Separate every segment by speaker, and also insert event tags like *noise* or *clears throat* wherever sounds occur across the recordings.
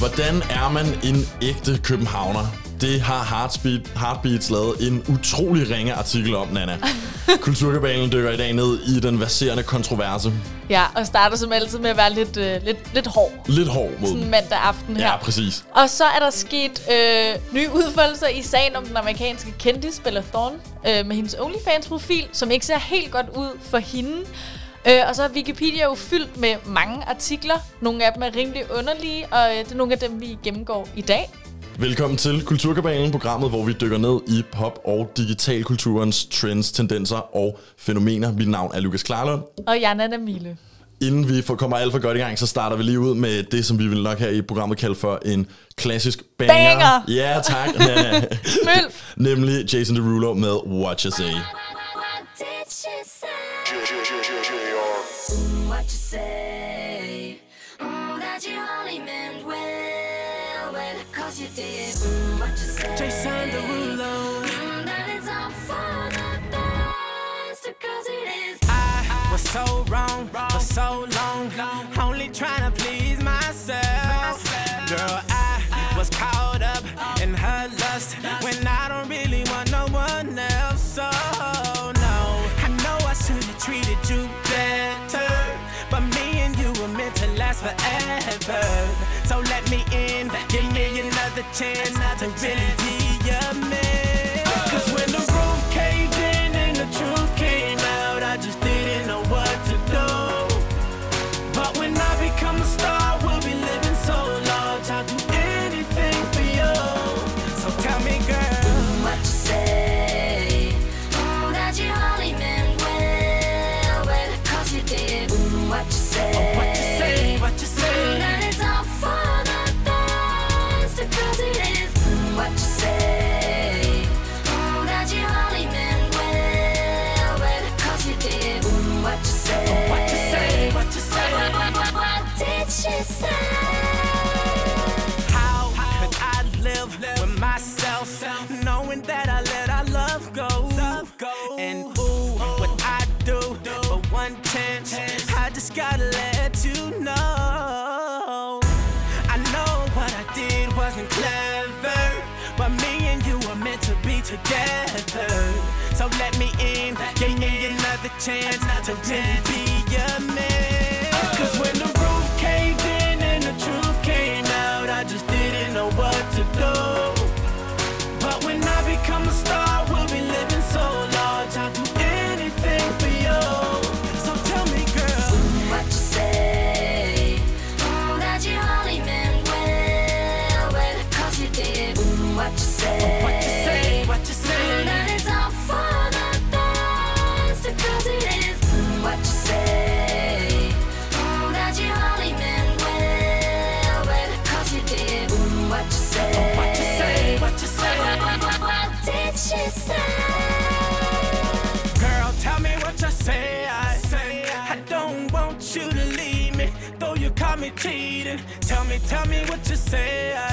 Speaker 1: Hvordan er man en ægte københavner? Det har Heartbeat, Heartbeats lavet en utrolig ringe artikel om, Nana. *laughs* Kulturkabalen dykker i dag ned i den verserende kontroverse.
Speaker 2: Ja, og starter som altid med at være lidt, øh, lidt, lidt hård.
Speaker 1: Lidt hård mod
Speaker 2: Sådan mandag aften her.
Speaker 1: Ja, præcis.
Speaker 2: Og så er der sket øh, nye udfoldelser i sagen om den amerikanske kendis Bella Thorne øh, med hendes OnlyFans-profil, som ikke ser helt godt ud for hende. Øh, og så er Wikipedia jo fyldt med mange artikler. Nogle af dem er rimelig underlige, og øh, det er nogle af dem, vi gennemgår i dag.
Speaker 1: Velkommen til Kulturkabalen, programmet, hvor vi dykker ned i pop- og digitalkulturens trends, tendenser og fænomener. Mit navn er Lukas Klarlund.
Speaker 2: Og jeg er Nana Mille.
Speaker 1: Inden vi får kommer alt for godt i gang, så starter vi lige ud med det, som vi vil nok her i programmet kalde for en klassisk banger.
Speaker 2: Banger!
Speaker 1: Ja, tak. *laughs* *laughs*
Speaker 2: Mølf!
Speaker 1: Nemlig Jason Derulo med What You Say.
Speaker 3: Jason Derulo.
Speaker 4: Mm, that it's all for the best, cause it is.
Speaker 3: I was so wrong for so long, only trying to please myself. Girl, I was caught up in her lust when I don't really want no one else. So no, I know I should have treated you better, but me and you were meant to last forever. So let me in, give me another chance to really chance not to really cheating. Tell me, tell me what you say. I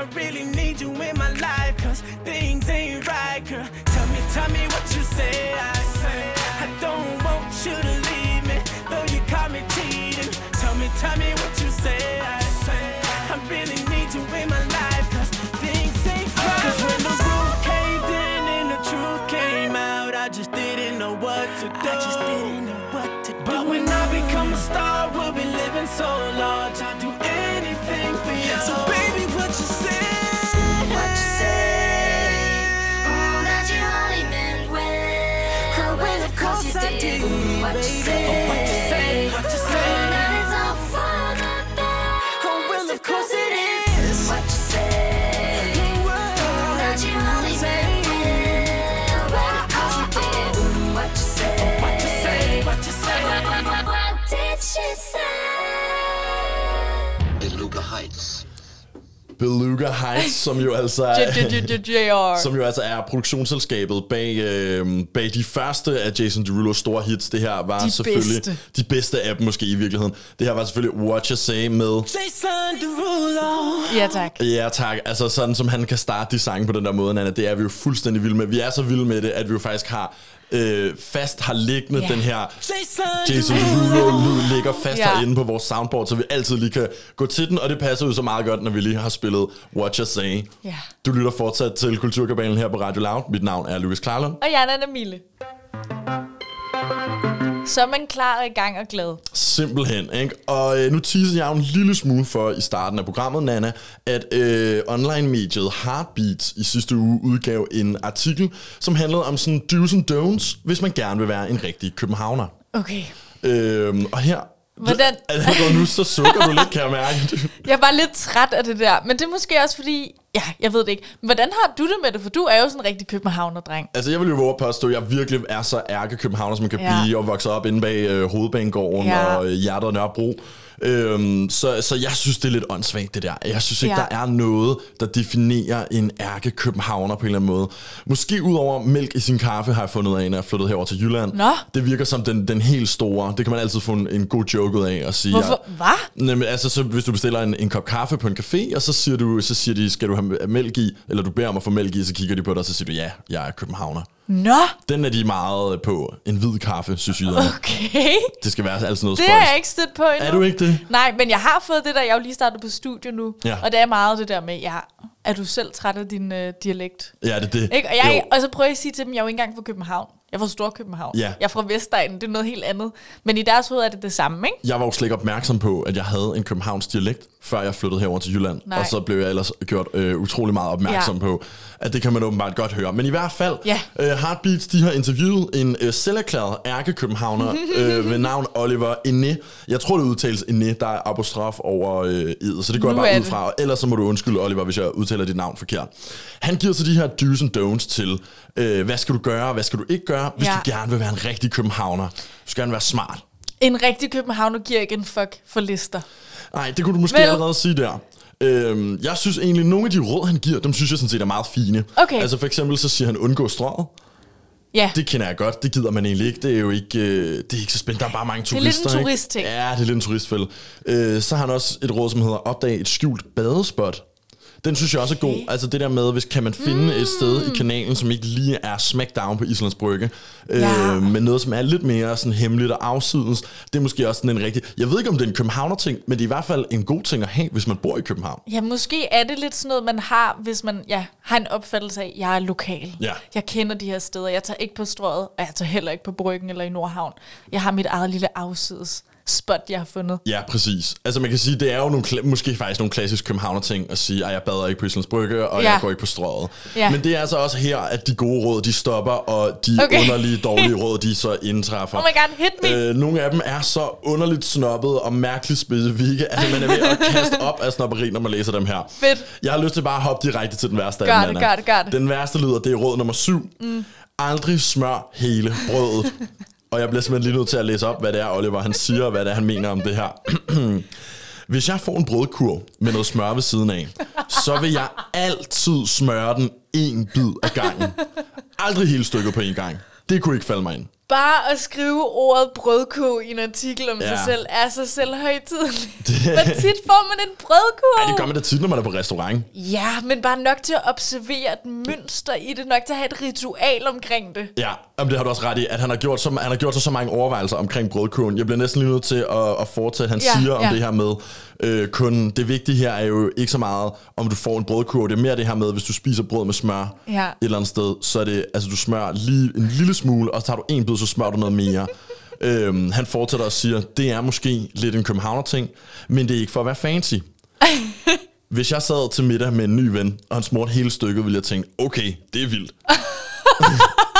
Speaker 3: I really need you in my life, cause things ain't right, girl. Tell me, tell me what you say. I I don't want you to leave me, though you caught me cheating. Tell me, tell me what you say. Say I
Speaker 5: Beluga Heights,
Speaker 1: som jo altså er...
Speaker 2: JR.
Speaker 1: som jo altså er produktionsselskabet bag, øh, bag de første af Jason Derulos store hits. Det her var
Speaker 2: De
Speaker 1: selvfølgelig
Speaker 2: bedste.
Speaker 1: de bedste af dem måske i virkeligheden. Det her var selvfølgelig What You Say med...
Speaker 3: Jason Derulo.
Speaker 2: Ja, tak.
Speaker 1: Ja tak, altså sådan som han kan starte de sange på den der måde, Nana, det er vi jo fuldstændig vilde med. Vi er så vilde med det, at vi jo faktisk har øh, fast har liggende
Speaker 2: Ja.
Speaker 1: den her
Speaker 3: Jason
Speaker 1: Derulo-lyd ligger fast
Speaker 2: Ja.
Speaker 1: herinde på vores soundboard, så vi altid lige kan gå til den, og det passer jo så meget godt, når vi lige har spillet What You Say.
Speaker 2: Ja.
Speaker 1: Du lytter fortsat til Kulturkabalen her på Radio Loud. Mit navn er Louis Klarlund.
Speaker 2: Og jeg er Anna Mille. Så er man klar og i gang og glad.
Speaker 1: Simpelthen, ikke? Og øh, nu teaser jeg jo en lille smule for i starten af programmet, Nana, at øh, online-mediet Heartbeats i sidste uge udgav en artikel, som handlede om sådan do's and don'ts, hvis man gerne vil være en rigtig københavner.
Speaker 2: Okay.
Speaker 1: Øhm, og her...
Speaker 2: Hvordan- *laughs*
Speaker 1: Altså, nu så sukker du lidt, kan jeg mærke.
Speaker 2: Jeg var lidt træt af det der, men det er måske også fordi, ja, jeg ved det ikke. Men hvordan har du det med det? For du er jo sådan en rigtig københavner-dreng.
Speaker 1: Altså, jeg vil jo våge at påstå, at jeg virkelig er så ærke københavner, som man kan
Speaker 2: Ja.
Speaker 1: blive, og vokse op inde bag øh, Hovedbanegården
Speaker 2: Ja.
Speaker 1: og øh, Hjertet og Nørrebro. Øhm, så, så jeg synes, det er lidt åndssvagt, det der. Jeg synes ikke,
Speaker 2: Ja.
Speaker 1: der er noget, der definerer en ærke københavner på en eller anden måde. Måske ud over mælk i sin kaffe, har jeg fundet af, når jeg flyttet herover til Jylland.
Speaker 2: Nå.
Speaker 1: Det virker som den, den helt store. Det kan man altid få en, en god joke ud af at sige.
Speaker 2: Hvorfor? Hvad?
Speaker 1: Jamen, altså, så hvis du bestiller en, en kop kaffe på en café, og så siger, du, så siger de, skal du have mælk i, eller du beder om at få mælk i, så kigger de på dig, og så siger du, ja, jeg er københavner.
Speaker 2: Nå,
Speaker 1: Den er de meget på. En hvid kaffe, synes jeg.
Speaker 2: okay.
Speaker 1: Det skal være altid noget
Speaker 2: Det
Speaker 1: spøjst.
Speaker 2: er jeg ikke stødt på endnu.
Speaker 1: Er du ikke det?
Speaker 2: Nej, men jeg har fået det der, jeg er jo lige startet på studie nu.
Speaker 1: Ja.
Speaker 2: Og det er meget det der med, ja, er du selv træt af din øh, dialekt?
Speaker 1: Ja, det er det.
Speaker 2: Ikke? Og, jeg,
Speaker 1: Jo.
Speaker 2: og så prøver jeg at sige til dem, jeg er jo ikke engang fra København. Jeg er fra Storkøbenhavn.
Speaker 1: Ja.
Speaker 2: Jeg er fra Vestegnen, det er noget helt andet. Men i deres hoved er det det samme, ikke?
Speaker 1: Jeg var jo slet ikke opmærksom på, at jeg havde en københavns dialekt, før jeg flyttede herover til Jylland.
Speaker 2: Nej.
Speaker 1: Og så blev jeg ellers gjort øh, utrolig meget opmærksom
Speaker 2: Ja.
Speaker 1: på, at det kan man åbenbart godt høre. Men i hvert fald,
Speaker 2: Ja.
Speaker 1: øh, Heartbeats, de har interviewet en øh, selverklæret ærke-københavner *laughs* øh, ved navn Oliver Ene. Jeg tror, det udtales Ene, der er apostrof over øh, ed, så det går
Speaker 2: Nu
Speaker 1: jeg bare ud fra. Og ellers så må du undskylde, Oliver, hvis jeg udtaler dit navn forkert. Han giver så de her do's and don'ts til, øh, hvad skal du gøre, hvad skal du ikke gøre, hvis
Speaker 2: Ja.
Speaker 1: du gerne vil være en rigtig københavner. Du skal gerne være smart.
Speaker 2: En rigtig københavner giver ikke en fuck for lister.
Speaker 1: Nej, det kunne du måske
Speaker 2: Vel-
Speaker 1: allerede sige der. Øhm, jeg synes egentlig, nogle af de råd, han giver, dem synes jeg sådan set er meget fine.
Speaker 2: Okay.
Speaker 1: Altså for eksempel, så siger han, undgå strøget.
Speaker 2: Ja,
Speaker 1: Det kender jeg godt, det gider man egentlig ikke. Det er jo ikke, øh, det er ikke så spændende, der er bare mange
Speaker 2: er lidt en
Speaker 1: turister. ikke?
Speaker 2: turistting.
Speaker 1: Ja, det er lidt en turistfælde. Øh, så har han også et råd, som hedder, opdag et skjult badespot. Den synes jeg også er god. Altså det der med, hvis kan man finde mm. et sted i kanalen, som ikke lige er smackdown på Islands Brygge,
Speaker 2: Ja.
Speaker 1: øh, men noget, som er lidt mere sådan hemmeligt og afsidens, det er måske også sådan en rigtig... Jeg ved ikke, om det er en københavner-ting, men det er i hvert fald en god ting at have, hvis man bor i København.
Speaker 2: Ja, måske er det lidt sådan noget, man har, hvis man ja, har en opfattelse af, at jeg er lokal.
Speaker 1: Ja.
Speaker 2: Jeg kender de her steder. Jeg tager ikke på strøget, og jeg tager heller ikke på Bryggen eller i Nordhavn. Jeg har mit eget lille afsides spot, jeg har fundet.
Speaker 1: Ja, præcis. Altså man kan sige, det er jo nogle, måske faktisk nogle klassiske københavner ting at sige, at jeg bader ikke på Islands Brygge, og
Speaker 2: Ja.
Speaker 1: jeg går ikke på strøget.
Speaker 2: Ja.
Speaker 1: Men det er altså også her, at de gode råd, de stopper, og de
Speaker 2: Okay.
Speaker 1: underlige, *laughs* dårlige råd, de så indtræffer.
Speaker 2: Oh my god, hit me!
Speaker 1: Øh, nogle af dem er så underligt snobbet og mærkeligt specifikke, at man er ved at kaste op af snobberi, når man læser dem her.
Speaker 2: Fedt.
Speaker 1: Jeg har lyst til bare at hoppe direkte til den værste af dem. Den værste lyder, det er råd nummer syv. Mm. Aldrig smør hele brødet. *laughs* og jeg bliver simpelthen lige nødt til at læse op, hvad det er, Oliver han siger, og hvad det er, han mener om det her. *clears throat* Hvis jeg får en brødkurv med noget smør ved siden af, så vil jeg altid smøre den en bid af gangen. Aldrig hele stykket på en gang. Det kunne ikke falde mig ind.
Speaker 2: Bare at skrive ordet brødkurv i en artikel om ja. sig selv er sig selv højtidligt. *laughs* Hvor tit får man en brødkurv?
Speaker 1: Ej, det gør man da tit, når man er på restaurant.
Speaker 2: Ja, men bare nok til at observere et mønster i det. Nok til at have et ritual omkring det.
Speaker 1: Ja, jamen, det har du også ret i, at han har gjort så, han har gjort sig så mange overvejelser omkring brødkurven. Jeg bliver næsten lige nødt til at, at fortsætte, han
Speaker 2: Ja,
Speaker 1: siger om
Speaker 2: ja.
Speaker 1: det her med øh, kun det vigtige her er jo ikke så meget, om du får en brødkurv. Det er mere det her med, hvis du spiser brød med smør
Speaker 2: Ja.
Speaker 1: et eller andet sted, så er det, altså du smører lige en lille smule, og så tager du en bid, så smører du noget mere. *laughs* øhm, han fortsætter og siger, det er måske lidt en københavner ting, men det er ikke for at være fancy. *laughs* Hvis jeg sad til middag med en ny ven, og han smurte hele stykket, ville jeg tænke, okay, det er vildt. *laughs*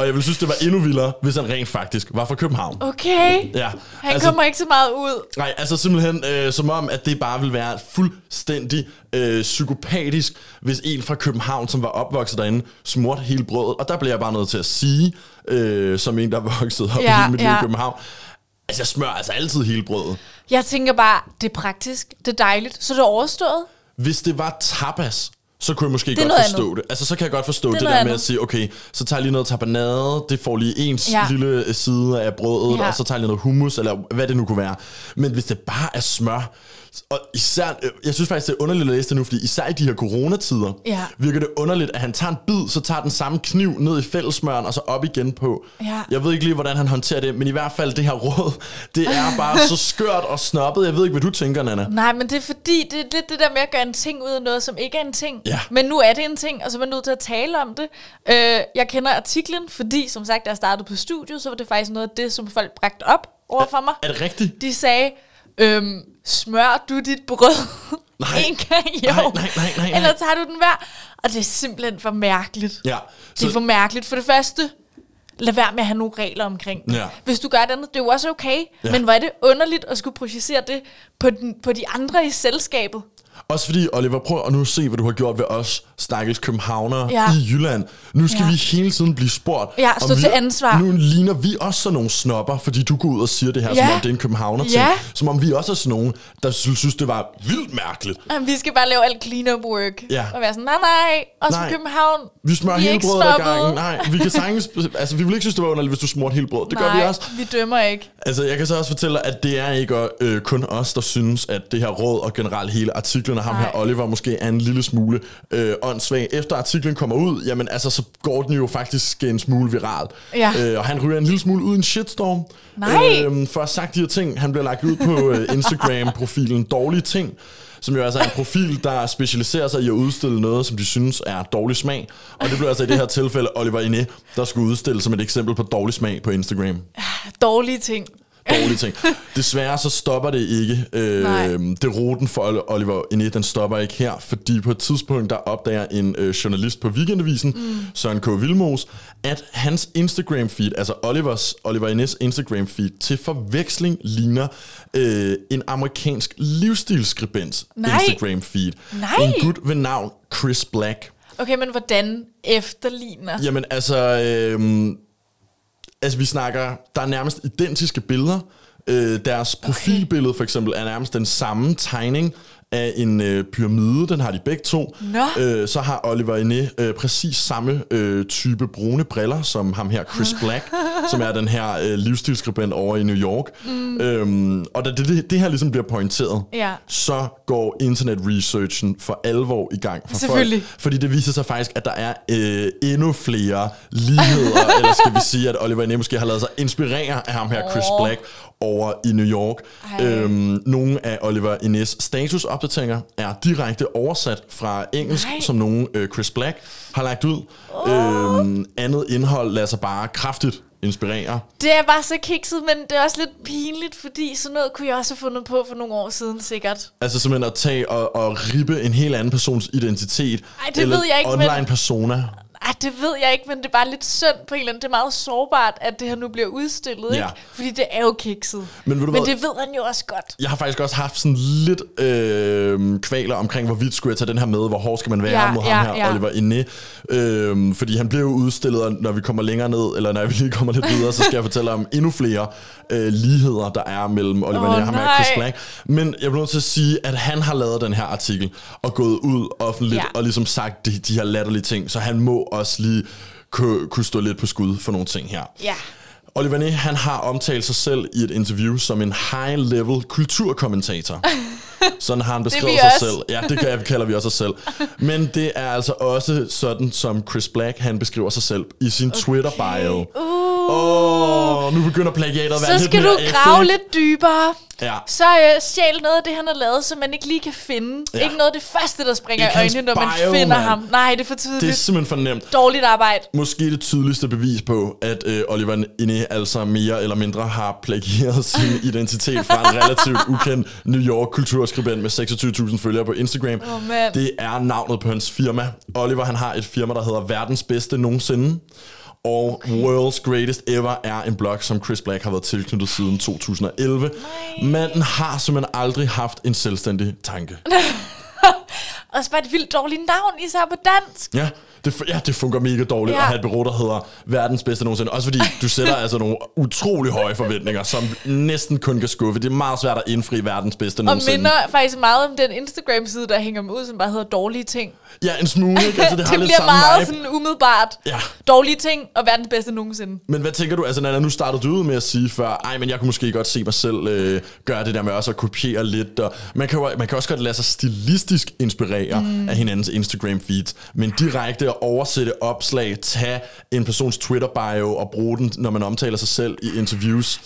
Speaker 1: og jeg ville synes, det var endnu vildere, hvis han rent faktisk var fra København.
Speaker 2: Okay.
Speaker 1: Ja,
Speaker 2: Han altså, kommer ikke så meget ud.
Speaker 1: Nej, altså simpelthen øh, som om, at det bare ville være fuldstændig øh, psykopatisk, hvis en fra København, som var opvokset derinde, smurte hele brødet. Og der bliver jeg bare nødt til at sige, øh, som en, der er vokset op
Speaker 2: Ja,
Speaker 1: i mit
Speaker 2: ja.
Speaker 1: i København, altså jeg smører altså altid hele brødet.
Speaker 2: Jeg tænker bare, det er praktisk, det er dejligt, så er det overstået.
Speaker 1: Hvis det var tapas, så kunne jeg måske
Speaker 2: er
Speaker 1: godt forstå
Speaker 2: andet.
Speaker 1: det. Altså, så kan jeg godt forstå
Speaker 2: Det
Speaker 1: det,
Speaker 2: er
Speaker 1: det der med at
Speaker 2: andet.
Speaker 1: sige, okay, så tager jeg lige noget tapenade, det får lige ens
Speaker 2: Ja.
Speaker 1: lille øh, side af brødet,
Speaker 2: ja.
Speaker 1: og så tager jeg lige noget hummus, eller hvad det nu kunne være. Men hvis det bare er smør, og især, øh, jeg synes faktisk, det er underligt at læse det nu, fordi især i de her coronatider,
Speaker 2: Ja.
Speaker 1: virker det underligt, at han tager en bid, så tager den samme kniv ned i fællesmøren, og så op igen på.
Speaker 2: Ja.
Speaker 1: Jeg ved ikke lige, hvordan han håndterer det, men i hvert fald det her råd, det er bare så *laughs* skørt og snobbet. Jeg ved ikke, hvad du tænker, Nana.
Speaker 2: Nej, men det er fordi, det er lidt det der med at gøre en ting ud af noget, som ikke er en ting.
Speaker 1: Ja.
Speaker 2: Men nu er det en ting, og så er man nødt til at tale om det. Øh, jeg kender artiklen, fordi som sagt, da jeg startede på studiet, så var det faktisk noget af det, som folk bragte op over for mig.
Speaker 1: Er det rigtigt?
Speaker 2: De sagde, øhm, smør du dit brød *laughs*
Speaker 1: Nej.
Speaker 2: en gang i
Speaker 1: Nej,
Speaker 2: år?
Speaker 1: nej, nej, nej, nej.
Speaker 2: Eller tager du den hver? Og det er simpelthen for mærkeligt.
Speaker 1: Ja.
Speaker 2: Det er for mærkeligt. For det første, lad være med at have nogle regler omkring det.
Speaker 1: Ja.
Speaker 2: Hvis du gør det andet, det er jo også okay.
Speaker 1: Ja.
Speaker 2: Men hvor er det underligt at skulle projicere det på, den, på de andre i selskabet.
Speaker 1: Også fordi, Oliver, prøv at nu se, hvad du har gjort ved os, stakkels københavnere
Speaker 2: Ja.
Speaker 1: i Jylland. Nu skal
Speaker 2: Ja.
Speaker 1: vi hele tiden blive spurgt.
Speaker 2: Ja, stå
Speaker 1: vi-
Speaker 2: til ansvar.
Speaker 1: Nu ligner vi også sådan nogle snopper, fordi du går ud og siger det her,
Speaker 2: Ja.
Speaker 1: som om det er en københavner ting.
Speaker 2: Ja.
Speaker 1: Som om vi også er sådan nogen, der sy- synes, det var vildt mærkeligt.
Speaker 2: Jamen, Vi skal bare lave alt clean-up work.
Speaker 1: Ja.
Speaker 2: Og være sådan, nej, nej, også
Speaker 1: Nej.
Speaker 2: i København.
Speaker 1: Vi smører
Speaker 2: Vi er
Speaker 1: hele brødet ad gangen. Nej, vi kan sagtens... *laughs* Altså, vi vil ikke synes, det var underligt, hvis du smurte hele brødet. Det
Speaker 2: nej,
Speaker 1: gør vi også.
Speaker 2: vi dømmer ikke.
Speaker 1: Altså, jeg kan så også fortælle dig, at det er ikke øh, kun os, der synes, at det her råd og generelt hele artiklen af ham
Speaker 2: Nej.
Speaker 1: her, Oliver, måske er en lille smule øh, åndssvag. Efter artiklen kommer ud, jamen altså, så går den jo faktisk en smule viral.
Speaker 2: Ja.
Speaker 1: Øh, og han ryger en lille smule ud i en shitstorm.
Speaker 2: Nej.
Speaker 1: Øh, for at sagt de her ting, han bliver lagt ud på øh, Instagram-profilen Dårlige Ting, som jo altså er en profil, der specialiserer sig i at udstille noget, som de synes er dårlig smag. Og det blev altså i det her tilfælde Oliver Ine, der skulle udstille som et eksempel på dårlig smag på Instagram
Speaker 2: Dårlige ting
Speaker 1: dårlige ting. *laughs* Desværre så stopper det ikke. Øh,
Speaker 2: Nej.
Speaker 1: det ruten for Oliver Ine, den stopper ikke her, fordi på et tidspunkt, der opdager en øh, journalist på Weekendavisen, mm. Søren K. Vilmos, at hans Instagram-feed, altså Olivers, Oliver Ines Instagram-feed, til forveksling ligner øh, en amerikansk livsstilsskribents. Instagram-feed.
Speaker 2: Nej.
Speaker 1: En gut ved navn Chris Black.
Speaker 2: Okay, men hvordan efterligner?
Speaker 1: Jamen altså, øh, altså vi snakker, der er nærmest identiske billeder. Øh, deres profilbillede for eksempel er nærmest den samme tegning af en øh, pyramide, den har de begge to.
Speaker 2: Nå.
Speaker 1: Øh, så har Oliver Ine øh, præcis samme øh, type brune briller som ham her, Chris Black, *laughs* som er den her øh, livsstilsskribent over i New York. Mm. Øhm, og da det, det, det her ligesom bliver pointeret,
Speaker 2: Ja.
Speaker 1: så går internet-researchen for alvor i gang for folk. Fordi det viser sig faktisk, at der er øh, endnu flere ligheder, *laughs* eller skal vi sige, at Oliver Ine måske har lavet sig inspirere af ham her, Chris
Speaker 2: Åh.
Speaker 1: Black, over i New York.
Speaker 2: Ej.
Speaker 1: Øhm, nogle af Oliver Ines statusopdateringer er direkte oversat fra engelsk,
Speaker 2: Nej.
Speaker 1: som nogen øh, Chris Black har lagt ud. Øhm, andet indhold lader sig bare kraftigt inspirere.
Speaker 2: Det er bare så kikset, men det er også lidt pinligt, fordi sådan noget kunne jeg også have fundet på for nogle år siden, sikkert.
Speaker 1: Altså simpelthen at tage og, og rippe en helt anden persons identitet.
Speaker 2: Ej, det
Speaker 1: eller
Speaker 2: ved jeg ikke,
Speaker 1: online
Speaker 2: men-
Speaker 1: persona.
Speaker 2: Ej, det ved jeg ikke, men det er bare lidt synd på en eller anden. Det er meget sårbart, at det her nu bliver udstillet,
Speaker 1: Ja.
Speaker 2: ikke? Fordi det er jo kikset.
Speaker 1: Men ved du
Speaker 2: men
Speaker 1: hvad?
Speaker 2: det ved han jo også godt.
Speaker 1: Jeg har faktisk også haft sådan lidt øh, kvaler omkring, hvorvidt skulle jeg tage den her med, hvor hård skal man være
Speaker 2: Ja,
Speaker 1: mod
Speaker 2: ja,
Speaker 1: ham her,
Speaker 2: ja.
Speaker 1: Oliver Inde. Øh, fordi han blev jo udstillet, og når vi kommer længere ned, eller når vi lige kommer lidt videre, så skal jeg fortælle om endnu flere øh, ligheder, der er mellem Oliver
Speaker 2: Åh,
Speaker 1: Inde og ham her. Chris Black. Men jeg bliver nødt til at sige, at han har lavet den her artikel, og gået ud offentligt,
Speaker 2: ja.
Speaker 1: og ligesom sagt de, de her latterlige ting, så han må også lige kunne, kunne stå lidt på skud for nogle ting her.
Speaker 2: Ja.
Speaker 1: Oliver Ney, han har omtalt sig selv i et interview som en high-level kulturkommentator. *laughs* Sådan har han *laughs* beskrevet sig
Speaker 2: også.
Speaker 1: selv. Ja, det kalder vi også os selv. Men det er altså også sådan, som Chris Black, han beskriver sig selv i sin okay. Twitter-bio. Åh, oh, nu begynder plagiatet at være
Speaker 2: Så
Speaker 1: lidt
Speaker 2: skal
Speaker 1: mere
Speaker 2: du
Speaker 1: ægte,
Speaker 2: grave
Speaker 1: ikke?
Speaker 2: lidt dybere.
Speaker 1: Ja.
Speaker 2: Så øh, stjæl noget af det, han har lavet, som man ikke lige kan finde.
Speaker 1: Ja.
Speaker 2: Ikke noget af det første, der springer i øjnene, når man
Speaker 1: bio,
Speaker 2: finder
Speaker 1: mand.
Speaker 2: ham. Nej, det er for tidligt.
Speaker 1: Det er simpelthen for nemt.
Speaker 2: Dårligt arbejde.
Speaker 1: Måske det tydeligste bevis på, at øh, Oliver Ine altså mere eller mindre har plagieret sin *laughs* identitet fra en relativt ukendt New York kulturskribent med 26.000 følgere på Instagram.
Speaker 2: Mand.
Speaker 1: det er navnet på hans firma. Oliver han har et firma, der hedder Verdens Bedste Nogensinde. Og okay. World's Greatest Ever er en blog, som Chris Black har været tilknyttet siden 2011.
Speaker 2: Nej.
Speaker 1: Manden har simpelthen aldrig haft en selvstændig tanke. *laughs* *laughs*
Speaker 2: Og så bare et vildt dårligt navn, især på dansk.
Speaker 1: Ja, det, ja, det fungerer mega dårligt
Speaker 2: Ja.
Speaker 1: at have et bureau, der hedder verdens bedste nogensinde. Også fordi du sætter altså nogle utrolig høje forventninger, som næsten kun kan skuffe. Det er meget svært at indfri verdens bedste
Speaker 2: Og
Speaker 1: nogensinde.
Speaker 2: minder faktisk meget om den Instagram-side, der hænger med ud, som bare hedder dårlige ting.
Speaker 1: Ja, en smule, ikke? Altså, det, har *laughs*
Speaker 2: det
Speaker 1: lidt
Speaker 2: bliver
Speaker 1: samme
Speaker 2: meget
Speaker 1: vibe.
Speaker 2: sådan umiddelbart.
Speaker 1: Ja.
Speaker 2: Dårlige ting og verdens bedste nogensinde.
Speaker 1: Men hvad tænker du, altså Nana, nu startede du ud med at sige før, ej, men jeg kunne måske godt se mig selv øh, gøre det der med også at kopiere lidt, og man kan, jo, man kan også godt lade sig stilistisk inspirere mm. af hinandens Instagram feeds, men direkte at oversætte opslag, tage en persons Twitter bio og bruge den, når man omtaler sig selv i interviews.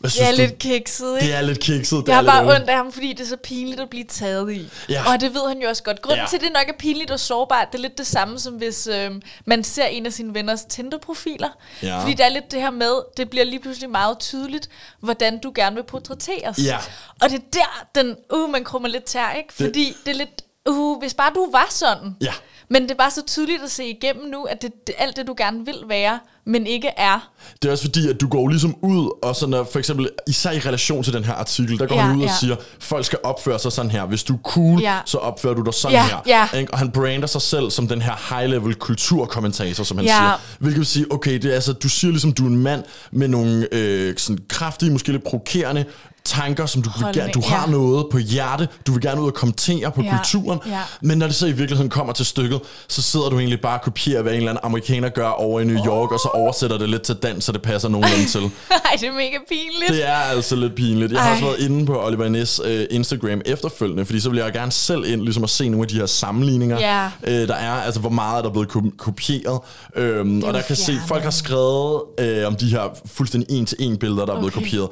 Speaker 1: Hvad
Speaker 2: Det er
Speaker 1: synes du?
Speaker 2: lidt kikset, ikke?
Speaker 1: det er lidt kikset. Det
Speaker 2: Jeg
Speaker 1: er
Speaker 2: har
Speaker 1: lidt
Speaker 2: bare
Speaker 1: ærgerligt.
Speaker 2: ondt af ham, fordi det er så pinligt at blive taget i.
Speaker 1: Ja.
Speaker 2: Og det ved han jo også godt. Grunden
Speaker 1: Ja.
Speaker 2: til, at det nok er pinligt og sårbart, det er lidt det samme, som hvis øh, man ser en af sine venners Tinder-profiler.
Speaker 1: Ja.
Speaker 2: Fordi der er lidt det her med, det bliver lige pludselig meget tydeligt, hvordan du gerne vil portrætteres.
Speaker 1: Ja.
Speaker 2: Og det er der, den, uh, man krummer lidt tær, ikke?
Speaker 1: Det-
Speaker 2: Fordi det er lidt, uh, hvis bare du var sådan.
Speaker 1: Ja.
Speaker 2: Men det er bare så tydeligt at se igennem nu, at det, det er alt det, du gerne vil være, men ikke er.
Speaker 1: Det er også fordi, at du går ligesom ud, og sådan, at for eksempel, især i relation til den her artikel, der går
Speaker 2: Ja,
Speaker 1: han ud og
Speaker 2: ja.
Speaker 1: siger, folk skal opføre sig sådan her. Hvis du er cool,
Speaker 2: Ja.
Speaker 1: så opfører du dig sådan
Speaker 2: Ja,
Speaker 1: her.
Speaker 2: ja.
Speaker 1: Og han brander sig selv som den her high-level kulturkommentator, som han
Speaker 2: Ja.
Speaker 1: siger. Hvilket vil sige, okay, det er altså, du siger ligesom, du er en mand med nogle øh, sådan kraftige, måske lidt provokerende tanker, som du, vil gerne, du har
Speaker 2: ja.
Speaker 1: noget på hjerte, du vil gerne ud og kommentere på
Speaker 2: Ja,
Speaker 1: kulturen,
Speaker 2: ja.
Speaker 1: men når det så i virkeligheden kommer til stykket, så sidder du egentlig bare og kopierer, hvad en eller anden amerikaner gør over i New York, og så oversætter det lidt til dans, så det passer nogenlunde til. *laughs*
Speaker 2: Ej, det er mega pinligt.
Speaker 1: Det er altså lidt pinligt. Jeg har
Speaker 2: Ej.
Speaker 1: også været inde på Oliver Ness øh, Instagram efterfølgende, fordi så vil jeg gerne selv ind ligesom at se nogle af de her sammenligninger,
Speaker 2: Ja.
Speaker 1: øh, der er. Altså, hvor meget er der blevet ko- kopieret. Øhm, og der kan se,
Speaker 2: fjernet.
Speaker 1: folk har skrevet øh, om de her fuldstændig en-til-en billeder, der er blevet
Speaker 2: Okay.
Speaker 1: kopieret.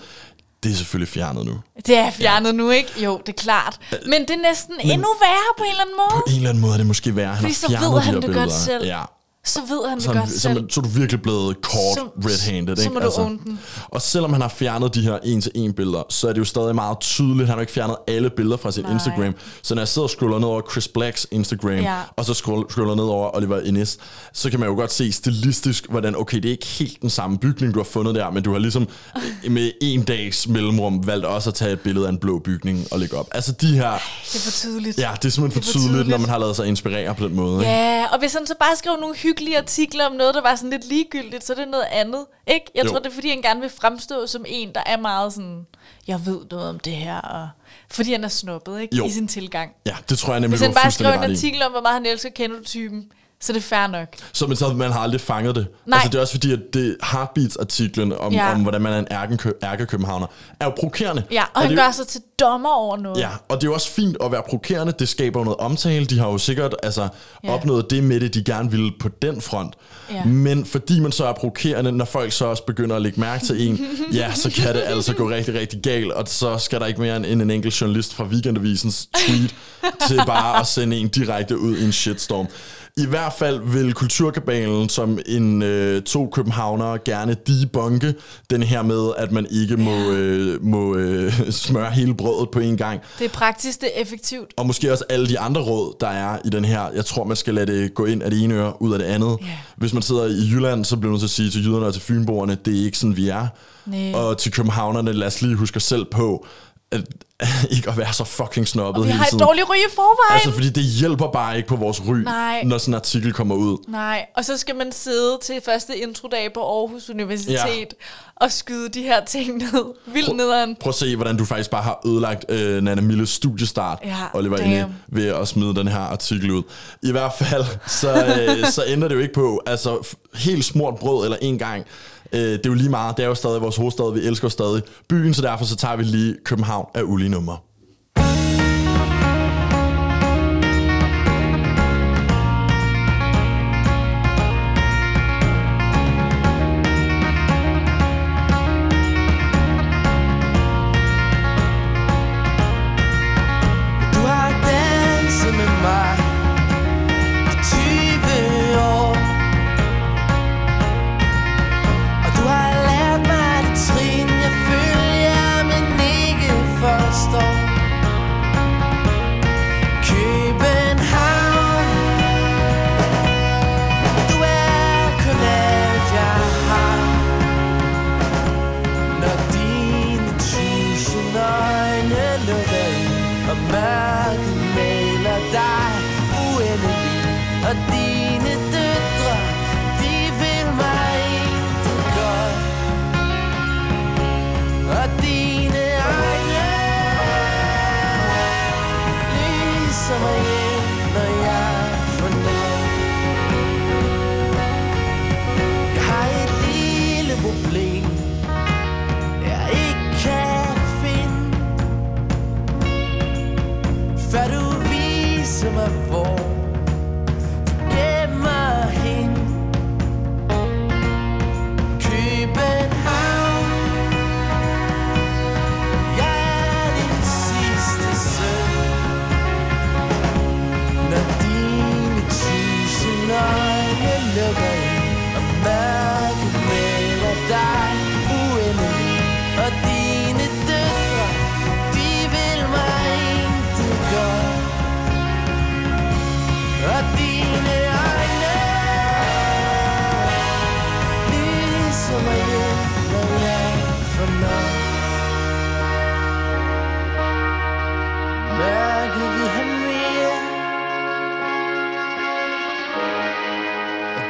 Speaker 1: Det er selvfølgelig fjernet nu.
Speaker 2: Det er fjernet nu, ikke? Jo, det er klart. Men det er næsten Men, endnu værre på en eller anden måde.
Speaker 1: På en eller anden måde er det måske værre, han
Speaker 2: Fordi
Speaker 1: har
Speaker 2: så
Speaker 1: fjernet
Speaker 2: ved
Speaker 1: de
Speaker 2: han
Speaker 1: her
Speaker 2: det
Speaker 1: billeder.
Speaker 2: godt selv.
Speaker 1: Ja.
Speaker 2: Så ved han det
Speaker 1: Så,
Speaker 2: godt
Speaker 1: han, så,
Speaker 2: selv.
Speaker 1: så er du virkelig blevet caught
Speaker 2: Så-
Speaker 1: red-handed.
Speaker 2: så
Speaker 1: ikke?
Speaker 2: må du own den.
Speaker 1: Og selvom han har fjernet de her en-til-en billeder, så er det jo stadig meget tydeligt. Han har ikke fjernet alle billeder fra sit
Speaker 2: Nej.
Speaker 1: Instagram. Så når jeg sidder og scroller ned over Chris Blacks Instagram,
Speaker 2: Ja.
Speaker 1: og så scroll, scroller ned over Oliver Ines, så kan man jo godt se stilistisk, hvordan, okay, det er ikke helt den samme bygning, du har fundet der, men du har ligesom *laughs* med en dags mellemrum valgt også at tage et billede af en blå bygning og lægge op. Altså de her,
Speaker 2: Det er for tydeligt.
Speaker 1: ja, det er simpelthen for
Speaker 2: Det er for
Speaker 1: tydeligt, når
Speaker 2: tydeligt.
Speaker 1: man har lavet sig inspirere på den måde. ikke?
Speaker 2: Ja, og hvis han så bare skrev nogle hyggelige artikler om noget, der var sådan lidt ligegyldigt, så er det noget andet. Ikke? Jeg
Speaker 1: Jo.
Speaker 2: tror, det er fordi, han gerne vil fremstå som en, der er meget sådan, jeg ved noget om det her, og fordi han er snuppet ikke?
Speaker 1: Jo.
Speaker 2: i sin tilgang.
Speaker 1: Ja, det tror jeg nemlig,
Speaker 2: Hvis han bare
Speaker 1: fuldstændig
Speaker 2: en artikel om, hvor meget han elsker kender typen, så er det fair nok.
Speaker 1: Så men så man har aldrig fanget det.
Speaker 2: Nej.
Speaker 1: Altså det er også fordi, at det Heartbeats-artiklen om, ja. Om hvordan man er en ærkekø- ærkekøbenhavner, er jo provokerende.
Speaker 2: Ja, og,
Speaker 1: og
Speaker 2: han
Speaker 1: det,
Speaker 2: gør sig til dommer over noget.
Speaker 1: Ja, og det er jo også fint at være provokerende. Det skaber noget omtale. De har jo sikkert altså. Ja. opnået det med det, de gerne ville på den front.
Speaker 2: Ja.
Speaker 1: Men fordi man så er provokerende, når folk så også begynder at lægge mærke til en, ja, så kan det altså gå rigtig, rigtig galt. Og så skal der ikke mere end en enkelt journalist fra Weekendavisens tweet til bare at sende en direkte ud i en shitstorm. I hvert fald vil Kulturkabalen som en øh, to københavnere gerne debunke den her med, at man ikke må, øh, må øh, *laughs* smøre hele brødet på en gang.
Speaker 2: Det er praktisk, det er effektivt.
Speaker 1: Og måske også alle de andre råd, der er i den her. Jeg tror, man skal lade det gå ind af det ene øre, ud af det andet.
Speaker 2: Ja.
Speaker 1: Hvis man sidder i Jylland, så bliver man nødt til at sige til jyderne og til fynboerne, det er ikke sådan, vi er.
Speaker 2: Nej.
Speaker 1: Og til københavnerne, lad os lige huske os selv på, at *laughs* ikke at være så fucking snobbet
Speaker 2: Vi
Speaker 1: hele
Speaker 2: har et
Speaker 1: tiden.
Speaker 2: dårligt ryg i forvejen.
Speaker 1: Altså, fordi det hjælper bare ikke på vores ry,
Speaker 2: Nej.
Speaker 1: når sådan en artikel kommer ud.
Speaker 2: Nej, og så skal man sidde til første introdag på Aarhus Universitet ja. og skyde de her ting ned. Vildt nederen.
Speaker 1: Prøv at se, hvordan du faktisk bare har ødelagt øh, Nana Milles studiestart,
Speaker 2: Ja,
Speaker 1: Oliver
Speaker 2: damn.
Speaker 1: Inde, ved at smide den her artikel ud. I hvert fald, så, øh, *laughs* så ændrer det jo ikke på, altså helt smurt brød eller en gang, øh, det er jo lige meget, det er jo stadig vores hovedstad, vi elsker stadig byen, så derfor så tager vi lige København af ulige nummer.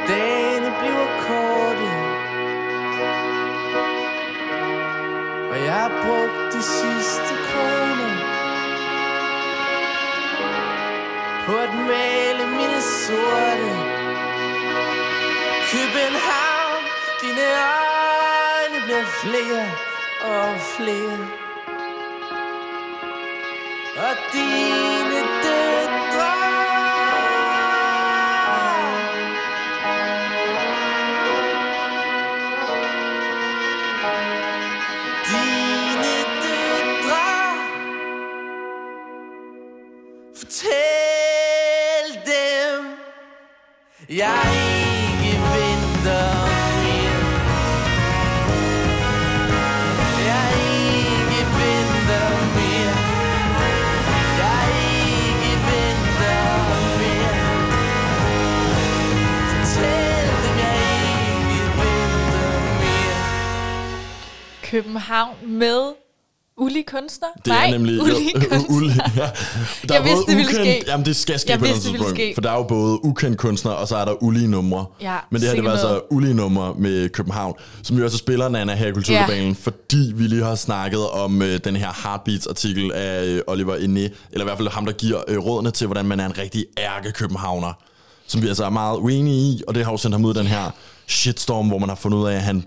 Speaker 5: Dagene bliver korte. Og jeg har brugt de sidste kroner På at male mine sorte. København, dine øjne bliver flere og flere. Og dine
Speaker 2: København med Uli Kunstner?
Speaker 1: Det er nemlig...
Speaker 2: Uli
Speaker 1: jo,
Speaker 2: Kunstner.
Speaker 1: Uli, *laughs* ja. Der
Speaker 2: Jeg
Speaker 1: er
Speaker 2: vidste, det ville
Speaker 1: ukendt,
Speaker 2: ske.
Speaker 1: Jamen, det skal ske
Speaker 2: Jeg
Speaker 1: på et tidspunkt. For der er jo både ukendt kunstner, og så er der Uli numre.
Speaker 2: Ja,
Speaker 1: Men det her, det var altså Uli numre med København, som vi også spiller, Nana, her i Kulturkabalen, fordi vi lige har snakket om øh, den her Heartbeats-artikel af øh, Oliver Ené, eller i hvert fald ham, der giver øh, rådene til, hvordan man er en rigtig ærke københavner, som vi altså er meget uenige i, og det har jo sendt ham ud den her shitstorm, hvor man har fundet ud af, at han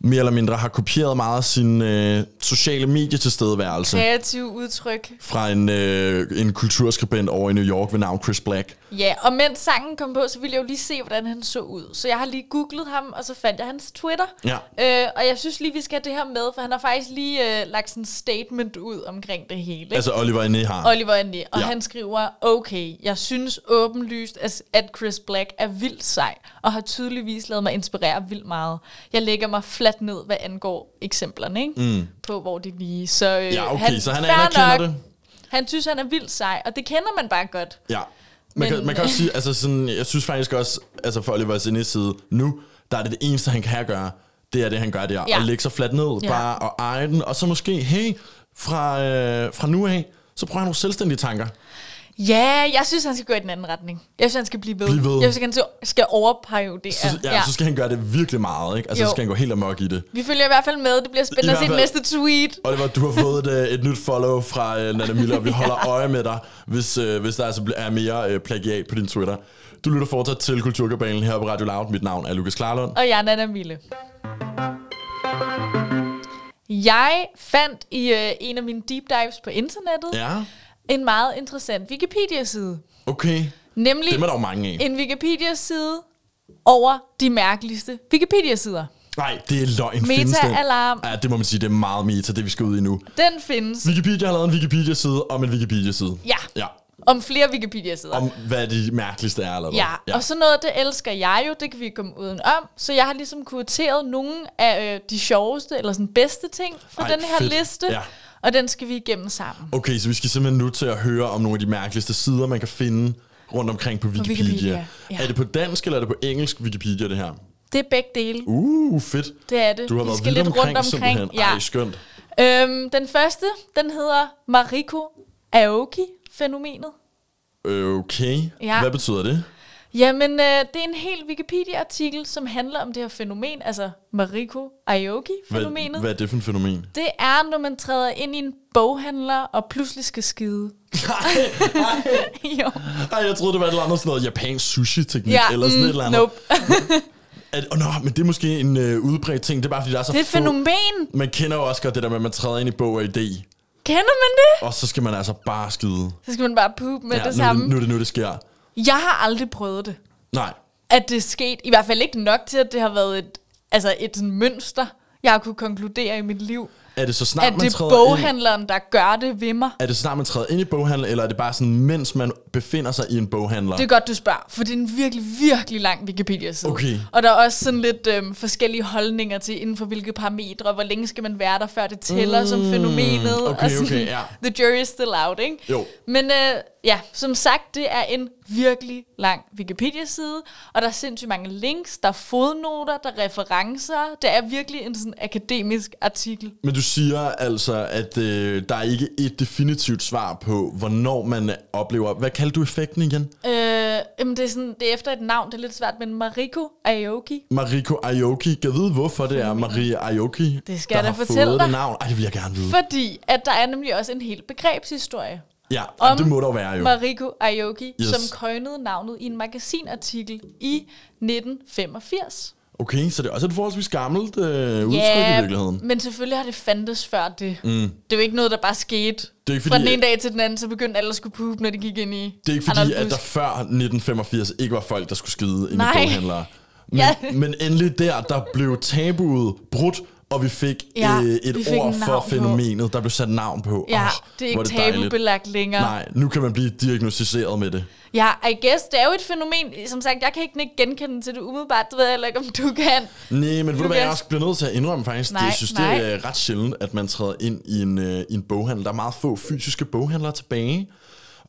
Speaker 1: mere eller mindre har kopieret meget af sin øh, sociale medietilstedeværelse
Speaker 2: Kreativ udtryk.
Speaker 1: fra en, øh, en kulturskribent over i New York ved navn Chris Black.
Speaker 2: Ja, og mens sangen kom på, så ville jeg jo lige se, hvordan han så ud. Så jeg har lige googlet ham, og så fandt jeg hans Twitter.
Speaker 1: Ja.
Speaker 2: Øh, og jeg synes lige, vi skal have det her med, for han har faktisk lige øh, lagt sådan en statement ud omkring det hele. Ikke?
Speaker 1: Altså Oliver Ené har.
Speaker 2: Oliver Ané, og
Speaker 1: Ja.
Speaker 2: han skriver, okay, jeg synes åbenlyst, at- Chris Black er vildt sej, og har tydeligvis lavet mig inspirere vildt meget. Jeg lægger mig fladt ned, hvad angår eksemplerne, ikke? Mm. på hvor de lige... Så, øh,
Speaker 1: Ja, okay, så han anerkender det.
Speaker 2: Han synes, han er vildt sej, og det kender man bare godt.
Speaker 1: Ja. Man,
Speaker 2: Men-
Speaker 1: kan, man kan også sige, altså sådan, jeg synes faktisk også, altså for Oliver Ené's side, nu, der er det det eneste, han kan gøre, det er det, han gør der.
Speaker 2: Ja.
Speaker 1: Og lægge sig fladt ned,
Speaker 2: Ja.
Speaker 1: bare og eje den, og så måske, hey, fra, øh, fra nu af, så prøver han nogle selvstændige tanker.
Speaker 2: Ja, jeg synes, han skal gå i den anden retning. Jeg synes, han skal blive ved.
Speaker 1: Blive ved.
Speaker 2: Jeg synes, han skal overperiodere.
Speaker 1: Så, ja, ja. så skal han gøre det virkelig meget, ikke? Altså,
Speaker 2: Jo.
Speaker 1: så skal han gå helt amok i det.
Speaker 2: Vi følger i hvert fald med. Det bliver spændende at se næste tweet.
Speaker 1: Oliver, du har fået et, øh, et nyt follow fra øh, Nana Miller, og vi *laughs* holder øje med dig, hvis, øh, hvis der altså er mere øh, plagiat på din Twitter. Du lytter fortsat til Kulturkabalen her på Radio Loud. Mit navn er Lukas Klarlund.
Speaker 2: Og jeg er Nana Mille. Jeg fandt i øh, en af mine deep dives på internettet
Speaker 1: Ja,
Speaker 2: en meget interessant Wikipedia-side.
Speaker 1: okay.
Speaker 2: Nemlig
Speaker 1: Dem er der jo mange af.
Speaker 2: en Wikipedia-side over de mærkeligste Wikipedia-sider.
Speaker 1: Nej, det er løgn.
Speaker 2: Meta
Speaker 1: Findes den?
Speaker 2: alarm.
Speaker 1: Ja, det må man sige, det er meget meta, det vi skal ud i nu.
Speaker 2: Den findes.
Speaker 1: Wikipedia har lavet en Wikipedia-side om en Wikipedia-side.
Speaker 2: Ja.
Speaker 1: Ja.
Speaker 2: Om flere Wikipedia-sider.
Speaker 1: Om hvad de mærkeligste er, eller hvad?
Speaker 2: Ja, ja, og sådan noget, det elsker jeg jo, det kan vi komme uden om. Så jeg har ligesom kurateret nogle af øh, de sjoveste, eller sådan bedste ting fra
Speaker 1: Ej,
Speaker 2: den her
Speaker 1: fedt.
Speaker 2: liste.
Speaker 1: Ja.
Speaker 2: Og den skal vi igennem sammen.
Speaker 1: Okay, så vi skal simpelthen nu til at høre om nogle af de mærkeligste sider, man kan finde rundt omkring på Wikipedia.
Speaker 2: Wikipedia, ja.
Speaker 1: Er det på dansk, eller er det på engelsk Wikipedia, det her?
Speaker 2: Det er begge dele.
Speaker 1: Uh, fedt.
Speaker 2: Det er det.
Speaker 1: Du har
Speaker 2: vi
Speaker 1: været
Speaker 2: skal lidt
Speaker 1: omkring,
Speaker 2: rundt omkring.
Speaker 1: simpelthen.
Speaker 2: Ja.
Speaker 1: Ej, skønt.
Speaker 2: Øhm, den første, den hedder Mariko Aoki-fænomenet.
Speaker 1: Øh, Okay.
Speaker 2: Ja.
Speaker 1: Hvad betyder det?
Speaker 2: Jamen, øh, det er en hel Wikipedia-artikel, som handler om det her fænomen, altså Mariko Aoki-fænomenet.
Speaker 1: Hvad, hvad er det for et fænomen?
Speaker 2: Det er, når man træder ind i en boghandler og pludselig skal skide. *laughs* jo.
Speaker 1: Ej, jeg troede, det var et eller andet sådan noget japansk sushi-teknik,
Speaker 2: Ja,
Speaker 1: eller sådan
Speaker 2: mm,
Speaker 1: et eller andet.
Speaker 2: nope.
Speaker 1: At, oh, nå, men det er måske en øh, udbredt ting. Det er bare, fordi der er så
Speaker 2: Det er et
Speaker 1: få...
Speaker 2: fænomen.
Speaker 1: Man kender jo også godt det der med, at man træder ind i bog og idé,
Speaker 2: Kender man det?
Speaker 1: og så skal man altså bare skide.
Speaker 2: Så skal man bare poop med
Speaker 1: ja,
Speaker 2: det
Speaker 1: nu,
Speaker 2: samme.
Speaker 1: nu det nu, det sker.
Speaker 2: Jeg har aldrig prøvet det.
Speaker 1: Nej.
Speaker 2: At det er sket. I hvert fald ikke nok til, at det har været et, altså et sådan mønster, jeg har kunne konkludere i mit liv.
Speaker 1: Er det så snart,
Speaker 2: At
Speaker 1: man
Speaker 2: det er
Speaker 1: træder ind?
Speaker 2: boghandleren, der gør det ved mig.
Speaker 1: Er det så snart, man træder ind i boghandler, eller er det bare sådan, mens man befinder sig i en boghandler?
Speaker 2: Det er godt, du spørger, for det er en virkelig, virkelig lang Wikipedia-side.
Speaker 1: Okay.
Speaker 2: Og der er også sådan lidt øhm, forskellige holdninger til, inden for hvilke parametre, hvor længe skal man være der, før det tæller mm, som fænomenet.
Speaker 1: okay,
Speaker 2: og sådan,
Speaker 1: okay, ja.
Speaker 2: The jury is still out, ikke?
Speaker 1: Jo.
Speaker 2: Men øh, ja, som sagt, det er en virkelig lang Wikipedia-side, og der er sindssygt mange links, der er fodnoter, der er referencer. Det er virkelig en sådan akademisk artikel.
Speaker 1: Men du siger altså, at øh, der er ikke et definitivt svar på, hvornår man oplever... Hvad kalder du effekten igen?
Speaker 2: Øh, jamen det, er sådan, det er efter et navn, det er lidt svært, men Mariko Aoki.
Speaker 1: Mariko Aoki. Kan vide, hvorfor det er Marie Aoki,
Speaker 2: Det skal
Speaker 1: der
Speaker 2: jeg da
Speaker 1: har
Speaker 2: fortælle
Speaker 1: fået
Speaker 2: dig.
Speaker 1: det navn? Ej, det vil jeg gerne vide.
Speaker 2: Fordi at der er nemlig også en hel begrebshistorie
Speaker 1: Ja,
Speaker 2: om
Speaker 1: det må der være jo.
Speaker 2: Mariko Aoki, Yes. som coinede navnet i en magasinartikel i 1985.
Speaker 1: Okay, så det er også et forholdsvis gammelt øh, udtryk i virkeligheden.
Speaker 2: men selvfølgelig har det fandtes før det. Mm. Det er jo ikke noget, der bare skete
Speaker 1: Det er ikke
Speaker 2: fra
Speaker 1: fordi,
Speaker 2: den ene dag til den anden, så begyndte alle at skulle poop, når de gik ind i
Speaker 1: det er ikke fordi, at der før 1985 ikke var folk, der skulle skide ind i boghandlere. Men,
Speaker 2: Ja.
Speaker 1: men endelig der, der blev tabuet brudt, og vi fik
Speaker 2: Ja,
Speaker 1: øh,
Speaker 2: vi
Speaker 1: et
Speaker 2: fik
Speaker 1: ord for
Speaker 2: på.
Speaker 1: fænomenet, der blev sat navn på.
Speaker 2: Ja,
Speaker 1: Åh,
Speaker 2: det er ikke
Speaker 1: dejligt.
Speaker 2: tabubelagt længere.
Speaker 1: Nej, nu kan man blive diagnostiseret med det.
Speaker 2: Ja, I guess, det er jo et fænomen. Som sagt, jeg kan ikke genkende til det umiddelbart. Det ved jeg heller ikke, om du kan.
Speaker 1: Nej, men ved du hvad, jeg også bliver nødt til at indrømme faktisk, det,
Speaker 2: Nej,
Speaker 1: jeg synes, det
Speaker 2: nej.
Speaker 1: er ret sjældent, at man træder ind i en, øh, i en boghandel. Der er meget få fysiske boghandlere tilbage.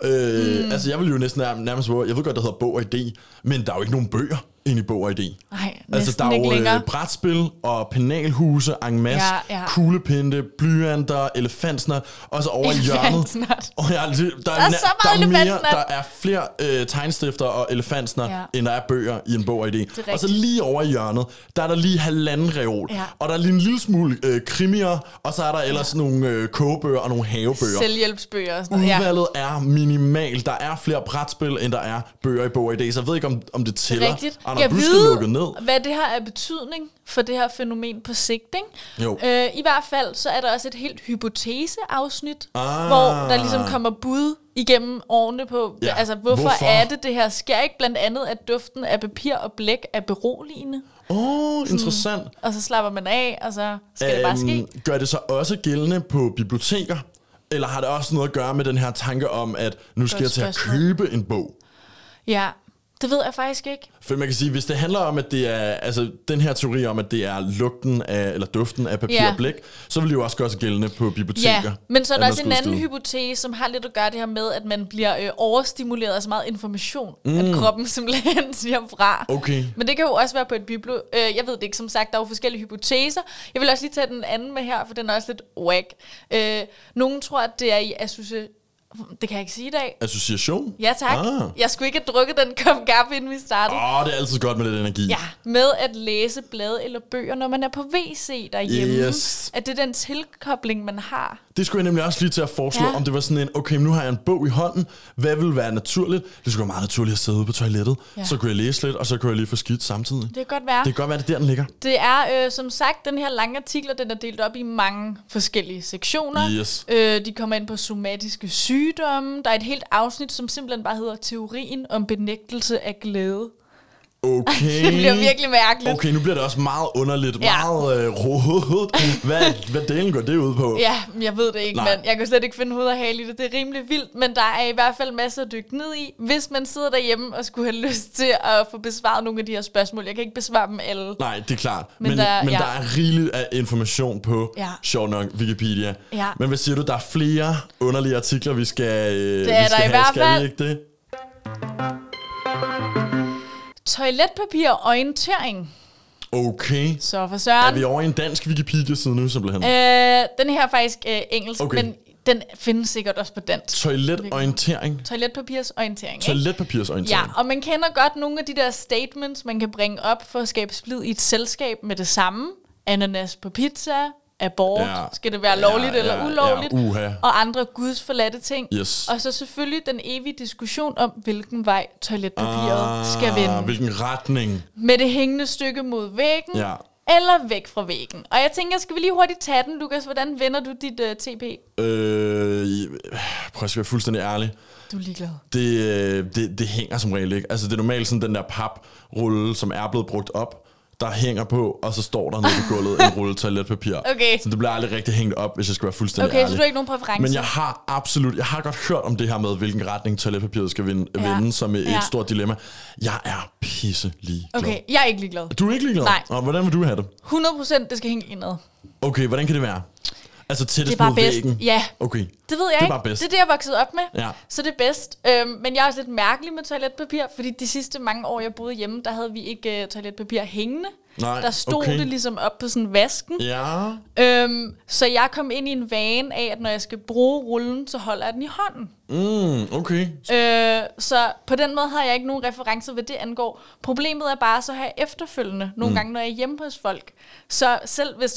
Speaker 1: Øh, mm. Altså, jeg vil jo næsten nær- nærmest våge- jeg ved godt, det hedder bog og idé, men der er jo ikke nogen bøger inde i bog og idé.
Speaker 2: Nej,
Speaker 1: Altså, der er jo
Speaker 2: længere.
Speaker 1: øh, brætspil og penalhuse, en masse,
Speaker 2: Ja, ja.
Speaker 1: kuglepinde, blyanter, elefantsnat, og så over i hjørnet. Og jeg, der, der,
Speaker 2: er så meget
Speaker 1: der, er mere, der er flere øh, tegnstifter og elefantsnat,
Speaker 2: Ja.
Speaker 1: ja. end der er bøger i en bog og idé.
Speaker 2: er
Speaker 1: Og så lige over i hjørnet, der er der lige halvanden reol.
Speaker 2: Ja.
Speaker 1: Og der er lige en lille smule øh, krimier, og så er der ellers nogle øh, kogebøger og nogle havebøger.
Speaker 2: Selvhjælpsbøger og sådan noget. Ja.
Speaker 1: Udvalget er minimal. Der er flere brætspil, end der er bøger i bog og idé. Så jeg ved ikke, om, om det tæller. Arnold
Speaker 2: Jeg Ved,
Speaker 1: lukket ned.
Speaker 2: hvad det har af betydning for det her fænomen på sigt, ikke?
Speaker 1: Jo.
Speaker 2: Øh, I hvert fald, så er der også et helt hypotese-afsnit,
Speaker 1: Ah.
Speaker 2: hvor der ligesom kommer bud igennem årene på,
Speaker 1: Ja,
Speaker 2: altså hvorfor,
Speaker 1: hvorfor?
Speaker 2: er det, det her sker ikke? Blandt andet, at duften af papir og blæk er beroligende,
Speaker 1: Åh, oh, interessant.
Speaker 2: og så slapper man af, og så skal det bare ske.
Speaker 1: Øhm, Gør det så også gældende på biblioteker? Eller har det også noget at gøre med den her tanke om, at nu skal
Speaker 2: Godt
Speaker 1: jeg til at købe en bog?
Speaker 2: Ja, det ved jeg faktisk ikke.
Speaker 1: For man kan sige, hvis det handler om, at det er, altså den her teori om, at det er lugten af, eller duften af papir
Speaker 2: Ja.
Speaker 1: og blæk, så vil det jo også gøre sig gældende på biblioteker.
Speaker 2: Ja, men så er der også en anden hypotese, som har lidt at gøre det her med, at man bliver øh, overstimuleret af så meget information, mm. at kroppen simpelthen *laughs* siger fra.
Speaker 1: Okay.
Speaker 2: Men det kan jo også være på et biblo. Øh, jeg ved det ikke, som sagt, der er jo forskellige hypoteser. Jeg vil også lige tage den anden med her, for den er også lidt whack. Øh, nogen tror, at det er i association... Det kan jeg ikke sige i dag.
Speaker 1: Association?
Speaker 2: Ja, tak.
Speaker 1: Ah.
Speaker 2: Jeg skulle ikke have drukket den kop kaffe, inden vi startede.
Speaker 1: Åh, oh, det er altid godt med lidt energi.
Speaker 2: Ja, med at læse blade eller bøger, når man er på WC derhjemme.
Speaker 1: Yes.
Speaker 2: At det er den tilkobling, man har.
Speaker 1: Det skulle jeg nemlig også lige til at foreslå,
Speaker 2: Ja.
Speaker 1: om det var sådan en, okay, nu har jeg en bog i hånden, hvad vil være naturligt? Det skulle være meget naturligt at sidde ude på toilettet,
Speaker 2: ja.
Speaker 1: så kunne jeg læse lidt, og så kunne jeg lige få skidt samtidig.
Speaker 2: Det kan godt være.
Speaker 1: Det kan godt være, det er der, den ligger.
Speaker 2: Det er øh, som sagt den her lange artikel, den er delt op i mange forskellige sektioner.
Speaker 1: Yes.
Speaker 2: Øh, de kommer ind på somatiske sygdomme. Der er et helt afsnit, som simpelthen bare hedder Teorien om benægtelse af glæde.
Speaker 1: Okay.
Speaker 2: Det bliver virkelig mærkeligt.
Speaker 1: Okay, nu bliver det også meget underligt,
Speaker 2: Ja.
Speaker 1: meget øh, rodet. Hvad, hvad delen går det ud på?
Speaker 2: Ja, jeg ved det ikke,
Speaker 1: Nej.
Speaker 2: men jeg kan slet ikke finde hoved og hale i det. Det er rimelig vildt, men der er i hvert fald masser at dykke ned i, hvis man sidder derhjemme og skulle have lyst til at få besvaret nogle af de her spørgsmål. Jeg kan ikke besvare dem alle.
Speaker 1: Nej, det er klart.
Speaker 2: Men
Speaker 1: Men,
Speaker 2: der
Speaker 1: men,
Speaker 2: er- ja.
Speaker 1: der er rigeligt af information på,
Speaker 2: Ja.
Speaker 1: sjovt nok, Wikipedia.
Speaker 2: Ja.
Speaker 1: Men hvad siger du, der er flere underlige artikler, vi skal, øh,
Speaker 2: Det er
Speaker 1: vi skal
Speaker 2: der i
Speaker 1: have,
Speaker 2: hvert
Speaker 1: skal
Speaker 2: fald.
Speaker 1: vi ikke det?
Speaker 2: Toiletpapir orientering.
Speaker 1: Okay.
Speaker 2: Så for
Speaker 1: Er
Speaker 2: Søren.
Speaker 1: vi over i en dansk Wikipedia-side nu, simpelthen?
Speaker 2: Øh, den her er faktisk øh, engelsk,
Speaker 1: Okay.
Speaker 2: men Den findes sikkert også på dansk.
Speaker 1: Toiletorientering.
Speaker 2: Toiletpapirsorientering, ikke?
Speaker 1: Toiletpapirsorientering.
Speaker 2: Ja, og man kender godt nogle af de der statements, man kan bringe op for at skabe splid i et selskab med det samme. Ananas på pizza, abort,
Speaker 1: Ja.
Speaker 2: skal det være lovligt
Speaker 1: Ja,
Speaker 2: eller
Speaker 1: ja,
Speaker 2: ulovligt,
Speaker 1: ja, uha.
Speaker 2: og andre gudsforladte ting.
Speaker 1: Yes.
Speaker 2: Og så selvfølgelig den evige diskussion om, hvilken vej toiletpapiret skal vende.
Speaker 1: Ah, Hvilken retning.
Speaker 2: Med det hængende stykke mod væggen,
Speaker 1: Ja.
Speaker 2: eller væk fra væggen. Og jeg tænker, skal vi lige hurtigt tage den, Lukas? Hvordan vender du dit uh, TP?
Speaker 1: Øh, prøv at være fuldstændig ærlig.
Speaker 2: Du er ligeglad.
Speaker 1: Det, øh, det, det hænger som regel ikke. Altså det er normalt sådan den der paprulle, som er blevet brugt op, der hænger på, og så står der nede på gulvet en rulle toiletpapir.
Speaker 2: Okay.
Speaker 1: Så det bliver aldrig rigtig hængt op, hvis jeg skal være fuldstændig
Speaker 2: Okay,
Speaker 1: ærlig.
Speaker 2: så du har ikke nogen præference?
Speaker 1: Men jeg har absolut, jeg har godt hørt om det her med, hvilken retning toiletpapiret skal vende,
Speaker 2: Ja.
Speaker 1: vende som et,
Speaker 2: Ja.
Speaker 1: et stort dilemma. Jeg er pisse ligeglad.
Speaker 2: Okay, jeg er ikke ligeglad.
Speaker 1: Du er ikke ligeglad?
Speaker 2: Nej.
Speaker 1: Og hvordan vil du have det?
Speaker 2: 100% det skal hænge indad.
Speaker 1: Okay, hvordan kan det være? Altså tættest
Speaker 2: Det er bare
Speaker 1: mod
Speaker 2: bedst.
Speaker 1: væggen?
Speaker 2: Ja.
Speaker 1: Okay.
Speaker 2: Det ved jeg
Speaker 1: Det er
Speaker 2: ikke.
Speaker 1: bare bedst.
Speaker 2: Det er det, jeg er vokset op med.
Speaker 1: Ja.
Speaker 2: Så det er bedst. Øhm, men jeg er også lidt mærkelig med toiletpapir, fordi de sidste mange år, jeg boede hjemme, der havde vi ikke uh, toiletpapir hængende.
Speaker 1: Nej,
Speaker 2: der stod
Speaker 1: okay.
Speaker 2: det ligesom op på sådan vasken.
Speaker 1: Ja.
Speaker 2: Øhm, så jeg kom ind i en vane af, at når jeg skal bruge rullen, så holder jeg den i hånden.
Speaker 1: Mm, okay.
Speaker 2: Øh, så på den måde har jeg ikke nogen referencer, hvad det angår. Problemet er bare, så har jeg efterfølgende, nogle mm. gange når jeg er hjemme hos folk, så selv hvis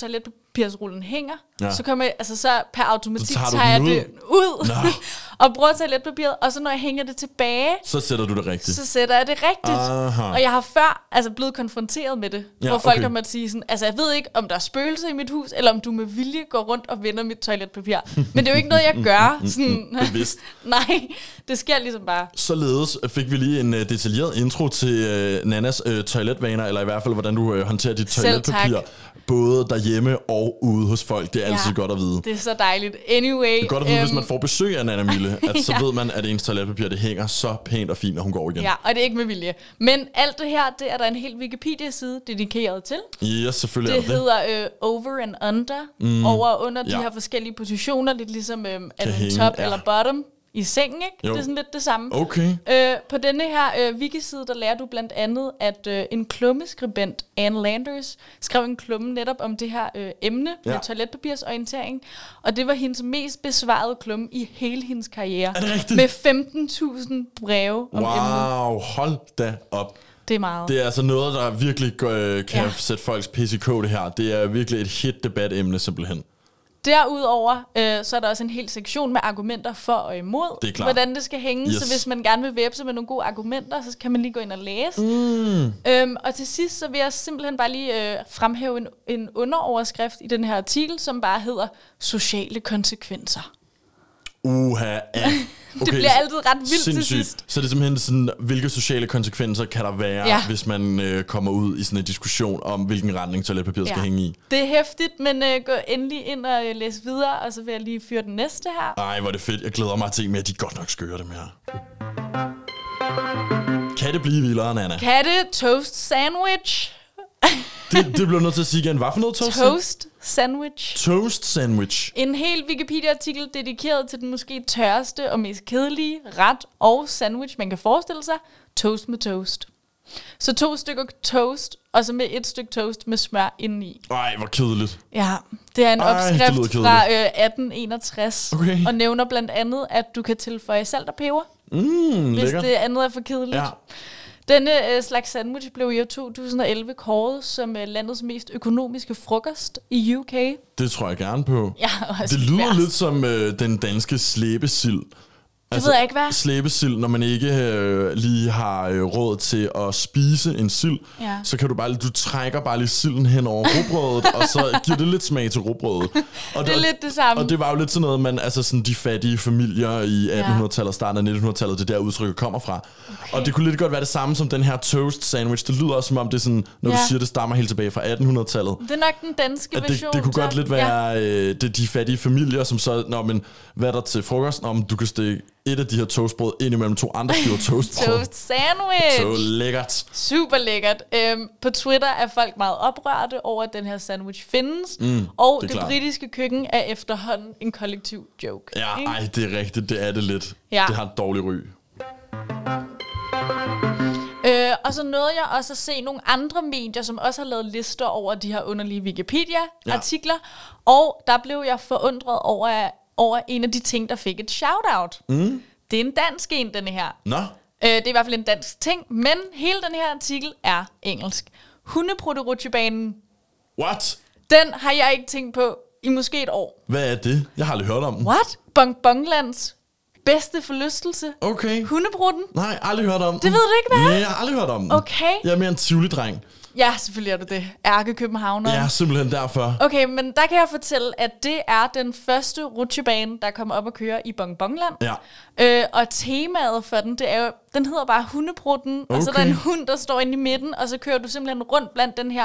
Speaker 2: toiletpapirsrullen hænger,
Speaker 1: Ja.
Speaker 2: så, kommer jeg, altså, så per automatik
Speaker 1: Så tager
Speaker 2: tager jeg
Speaker 1: den
Speaker 2: det ud *laughs* og bruger toiletpapiret, og så når jeg hænger det tilbage,
Speaker 1: Så sætter du det rigtigt.
Speaker 2: så sætter jeg det rigtigt.
Speaker 1: Aha.
Speaker 2: Og jeg har før altså, blevet konfronteret med det,
Speaker 1: Ja,
Speaker 2: hvor folk
Speaker 1: okay.
Speaker 2: har måttet sige sådan, altså jeg ved ikke, om der er spøgelser i mit hus, eller om du med vilje går rundt og vender mit toiletpapir. *laughs* Men det er jo ikke noget, jeg gør. Sådan, *laughs*
Speaker 1: Bevidst.
Speaker 2: Nej, det sker ligesom bare.
Speaker 1: Således fik vi lige en uh, detaljeret intro til uh, Nannas uh, toiletvaner, eller i hvert fald, hvordan du uh, håndterer dit toiletpapir. Både derhjemme og ude hos folk. Det er
Speaker 2: Ja.
Speaker 1: altid godt at vide. Det
Speaker 2: Det er så dejligt. Anyway.
Speaker 1: er godt at vide, hvis
Speaker 2: øhm,
Speaker 1: man får besøg af Nana Mille, *laughs* at så
Speaker 2: Ja.
Speaker 1: ved man, at ens toiletpapir det hænger så pænt og fint, når hun går igen.
Speaker 2: Ja, og det er ikke med vilje. Men alt det her, det er der en hel Wikipedia-side dedikeret til.
Speaker 1: Ja, selvfølgelig
Speaker 2: Det
Speaker 1: er det det.
Speaker 2: hedder øh, over and under, mm. over og under
Speaker 1: Ja.
Speaker 2: de her forskellige positioner, lidt ligesom øh, er det top
Speaker 1: ja.
Speaker 2: eller bottom i sengen, ikke?
Speaker 1: Jo.
Speaker 2: Det er sådan lidt det samme.
Speaker 1: Okay.
Speaker 2: Øh, på denne her øh, wikiside, der lærer du blandt andet, at øh, en klummeskribent, Anne Landers, skrev en klumme netop om det her øh, emne
Speaker 1: Ja.
Speaker 2: med toiletpapirsorientering. Og det var hendes mest besvarede klumme i hele hendes karriere.
Speaker 1: Er det rigtigt?
Speaker 2: Med 15.000 breve om emnet.
Speaker 1: Wow, hold da op.
Speaker 2: Det er meget.
Speaker 1: Det er altså noget, der virkelig øh, kan ja. Sætte folks kog, det her. Det er virkelig et hit debatemne simpelthen.
Speaker 2: Derudover, øh, så er der også en hel sektion med argumenter for og imod,
Speaker 1: Det
Speaker 2: hvordan det skal hænge.
Speaker 1: Yes.
Speaker 2: Så hvis man gerne vil væbne sig med nogle gode argumenter, så kan man lige gå ind og læse. Mm. Øhm, og til sidst, så vil jeg simpelthen bare lige øh, fremhæve en, en underoverskrift i den her artikel, som bare hedder sociale konsekvenser.
Speaker 1: Uha, ja. *laughs*
Speaker 2: Okay, det bliver altid ret vildt til
Speaker 1: sindssygt.
Speaker 2: sidst.
Speaker 1: Så det er simpelthen sådan, hvilke sociale konsekvenser kan der være, ja. Hvis man øh, kommer ud i sådan en diskussion om, hvilken retning toiletpapiret ja. skal hænge i.
Speaker 2: Det er hæftigt, men øh, gå endelig ind og øh, læs videre, og så vil jeg lige fyre den næste her.
Speaker 1: Ej, hvor er det fedt. Jeg glæder mig til med, at de godt nok skøre dem her. Kan det blive vildere, Nana?
Speaker 2: Katte toast sandwich. *laughs*
Speaker 1: Det, det bliver du nødt til at sige igen. Hvad for noget toast?
Speaker 2: Toast sandwich.
Speaker 1: Toast sandwich.
Speaker 2: En hel Wikipedia-artikel dedikeret til den måske tørreste og mest kedelige ret og sandwich, man kan forestille sig. Toast med toast. Så to stykker toast, og så med et stykke toast med smør indeni.
Speaker 1: Ej, hvor kedeligt.
Speaker 2: Ja, det er en
Speaker 1: Ej,
Speaker 2: opskrift fra øh, 1861,
Speaker 1: Okay.
Speaker 2: og nævner blandt andet, at du kan tilføje salt og peber,
Speaker 1: Mm,
Speaker 2: hvis
Speaker 1: lækkert.
Speaker 2: det andet er for kedeligt.
Speaker 1: Ja.
Speaker 2: Denne øh, slags sandwich blev i år 2011 kåret som øh, landets mest økonomiske frokost i UK.
Speaker 1: Det tror jeg gerne på.
Speaker 2: Ja,
Speaker 1: Det lyder lidt som øh, den danske slæbesild. Det
Speaker 2: ved jeg ikke, hvad.
Speaker 1: Slæbesild, når man ikke øh, lige har øh, råd til at spise en sild,
Speaker 2: Ja.
Speaker 1: så kan du bare du trækker bare lige silden hen over rugbrødet, og så *laughs* giver det lidt smag til rugbrødet. Og
Speaker 2: Det er lidt det samme.
Speaker 1: Og det var jo lidt sådan noget, man, altså sådan de fattige familier i 1800-tallet og starten af 1900-tallet, det er der udtrykket kommer fra. Okay. Og det kunne lidt godt være det samme som den her toast sandwich. Det lyder også som om det er sådan, når ja. du siger, det stammer helt tilbage fra 1800-tallet.
Speaker 2: Det er nok den danske
Speaker 1: At det,
Speaker 2: version.
Speaker 1: det kunne godt lidt være ja. øh, det, de fattige familier, som så, nå, men hvad er der til frokost? Nå, men du kan stikke et af de her toastbrød ind imellem to andre skiver *laughs* toastbrød.
Speaker 2: Toast sandwich.
Speaker 1: Så lækkert.
Speaker 2: Super lækkert. Øhm, på Twitter er folk meget oprørte over, at den her sandwich findes. Mm, og
Speaker 1: det
Speaker 2: det,
Speaker 1: klart.
Speaker 2: britiske køkken er efterhånden en kollektiv joke.
Speaker 1: Ja,
Speaker 2: ikke?
Speaker 1: ej, det er rigtigt. Det er det lidt.
Speaker 2: Ja.
Speaker 1: Det har et dårligt ry.
Speaker 2: Øh, og så nåede jeg også at se nogle andre medier, som også har lavet lister over de her underlige Wikipedia-artikler. Og der blev jeg forundret over, over en af de ting, der fik et shout-out. Mm. Det er en dansk en, denne her.
Speaker 1: Nå,
Speaker 2: Øh, det er i hvert fald en dansk ting, men hele den her artikel er engelsk. Hundeprutterutsjebanen,
Speaker 1: what?
Speaker 2: den har jeg ikke tænkt på i måske et år.
Speaker 1: Hvad er det? Jeg har aldrig hørt om den.
Speaker 2: What? Bong Bonglands bedste forlystelse.
Speaker 1: Okay.
Speaker 2: Hundebrutten?
Speaker 1: Nej, aldrig hørt om den.
Speaker 2: Det ved du ikke, hvad er?
Speaker 1: Nej, jeg har aldrig hørt om den.
Speaker 2: Okay.
Speaker 1: Jeg er mere en Tivoli-dreng.
Speaker 2: Ja, selvfølgelig er du det. Ærke Københavner.
Speaker 1: Ja, simpelthen derfor.
Speaker 2: Okay, men der kan jeg fortælle, at det er den første rutsjebane, der kommer op og køre i Bong Bongland.
Speaker 1: Ja.
Speaker 2: Øh, og temaet for den, det er jo, den hedder bare hundebrutten, og så er der
Speaker 1: Okay.
Speaker 2: en hund, der står inde i midten, og så kører du simpelthen rundt blandt den her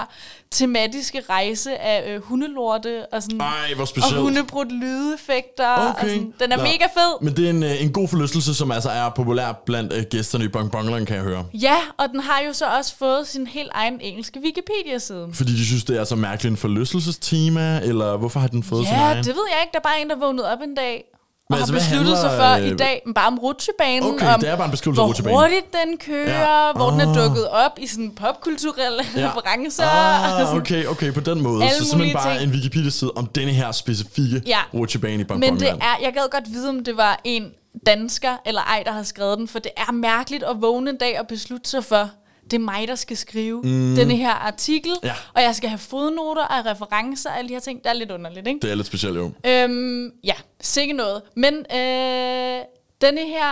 Speaker 2: tematiske rejse af øh, hundelorte, og sådan,
Speaker 1: Ej, hvor
Speaker 2: og
Speaker 1: specielt.
Speaker 2: hundebrudt lydeffekter, og
Speaker 1: Okay.
Speaker 2: sådan. Den er
Speaker 1: Nå.
Speaker 2: mega fed.
Speaker 1: Men det er en, øh, en god forlystelse, som altså er populær blandt øh, gæsterne i Bong Bongland, kan jeg høre.
Speaker 2: Ja, og den har jo så også fået sin helt egen engelske Wikipedia-side.
Speaker 1: Fordi de synes, det er så mærkeligt en forlystelsestema, eller hvorfor har den fået sin
Speaker 2: Ja,
Speaker 1: egen?
Speaker 2: det ved jeg ikke. Der er bare en, der vågnede op en dag og
Speaker 1: Men
Speaker 2: har
Speaker 1: altså, hvad
Speaker 2: besluttet sig for
Speaker 1: handler,
Speaker 2: i
Speaker 1: øh,
Speaker 2: dag, bare om rutsjebanen.
Speaker 1: Okay,
Speaker 2: om
Speaker 1: det er bare en beskrivelse
Speaker 2: hvor
Speaker 1: rutsjebanen.
Speaker 2: hurtigt den kører,
Speaker 1: Ja.
Speaker 2: hvor den er
Speaker 1: Ah.
Speaker 2: dukket op i sådan popkulturelle
Speaker 1: Ja.
Speaker 2: referencer. og
Speaker 1: Ah,
Speaker 2: sådan.
Speaker 1: okay, okay, på den måde. Så simpelthen bare
Speaker 2: ting.
Speaker 1: en Wikipedia-side om denne her specifikke
Speaker 2: Ja.
Speaker 1: rutsjebane i Bong
Speaker 2: Men det er, jeg gad godt vide, om det var en dansker eller ej, der har skrevet den, for det er mærkeligt at vågne en dag og beslutte sig for, det er mig, der skal skrive mm. denne her artikel,
Speaker 1: Ja.
Speaker 2: og jeg skal have fodnoter og referencer og alle de her ting. Det er lidt underligt, ikke?
Speaker 1: Det er lidt specielt, jo.
Speaker 2: Øhm, ja, sikke noget. Men øh, denne her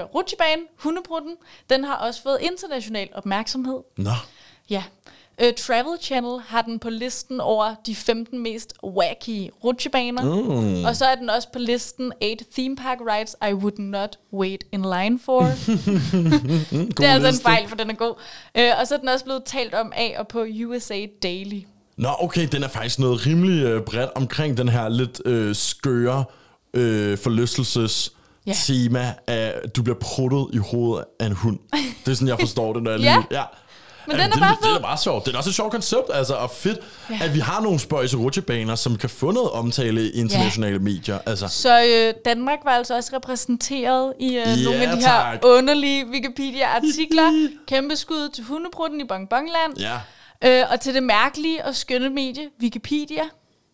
Speaker 2: øh, rutsjebane, hundebrutten, den har også fået international opmærksomhed.
Speaker 1: Nå,
Speaker 2: Ja. Øh, Travel Channel har den på listen over de 15 mest wacky rutsjebaner. Mm. Og så er den også på listen 8 theme park rides I would not wait in line for. *laughs* det er altså en fejl, for den er god. Øh, og så er den også blevet talt om af og på USA Daily.
Speaker 1: Nå, okay, den er faktisk noget rimelig øh, bredt omkring den her lidt øh, skøre øh, forlystelses
Speaker 2: Ja.
Speaker 1: tema af, at du bliver pruttet i hovedet af en hund. Det er sådan, jeg forstår det, når jeg
Speaker 2: Ja. *laughs*
Speaker 1: lige... Ja.
Speaker 2: Men
Speaker 1: Jamen,
Speaker 2: den er
Speaker 1: det,
Speaker 2: bare
Speaker 1: Det er
Speaker 2: fed.
Speaker 1: bare sjovt. Det er også et sjovt koncept, altså, og fedt, ja. at vi har nogle spøjse rutsjebaner, som kan få noget omtale i internationale ja. medier. Altså,
Speaker 2: Så øh, Danmark var altså også repræsenteret i øh,
Speaker 1: Ja,
Speaker 2: nogle af de
Speaker 1: tak.
Speaker 2: her underlige Wikipedia-artikler. *laughs* Kæmpe skud til hundebrutten i Bongbongland.
Speaker 1: ja.
Speaker 2: Øh, og til det mærkelige og skønne medie, Wikipedia.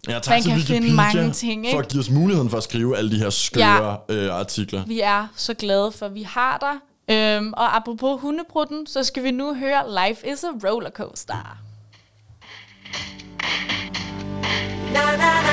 Speaker 1: Ja, tak
Speaker 2: Man kan finde
Speaker 1: Wikipedia
Speaker 2: mange ting,
Speaker 1: For
Speaker 2: ikke?
Speaker 1: at give os muligheden for at skrive alle de her skøre ja. øh, artikler.
Speaker 2: Vi er så glade for, at vi har dig. Øhm, og apropos hundebrutten, så skal vi nu høre Life is a Rollercoaster.
Speaker 5: You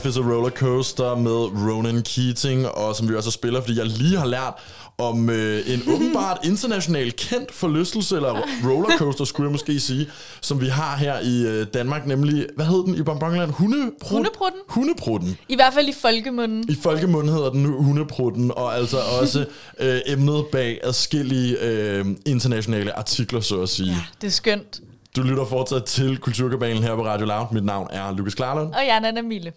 Speaker 1: Life is a Roller Coaster med Ronan Keating, og som vi også spiller, fordi jeg lige har lært om øh, en *laughs* åbenbart internationalt kendt forlystelse, eller rollercoaster, skulle jeg måske sige, som vi har her i øh, Danmark, nemlig, hvad hed den i Bonbonland? Hundeprut?
Speaker 2: Hundeprutten?
Speaker 1: Hundeprutten.
Speaker 2: I hvert fald i folkemunden.
Speaker 1: I folkemund hedder den Hundeprutten, og altså også *laughs* øh, emnet bag adskillige øh, internationale artikler, så at sige.
Speaker 2: Ja, det er skønt.
Speaker 1: Du lytter fortsat til Kulturkabalen her på Radio Loud. Mit navn er Lukas Klarlund.
Speaker 2: Og jeg er Nana Mille.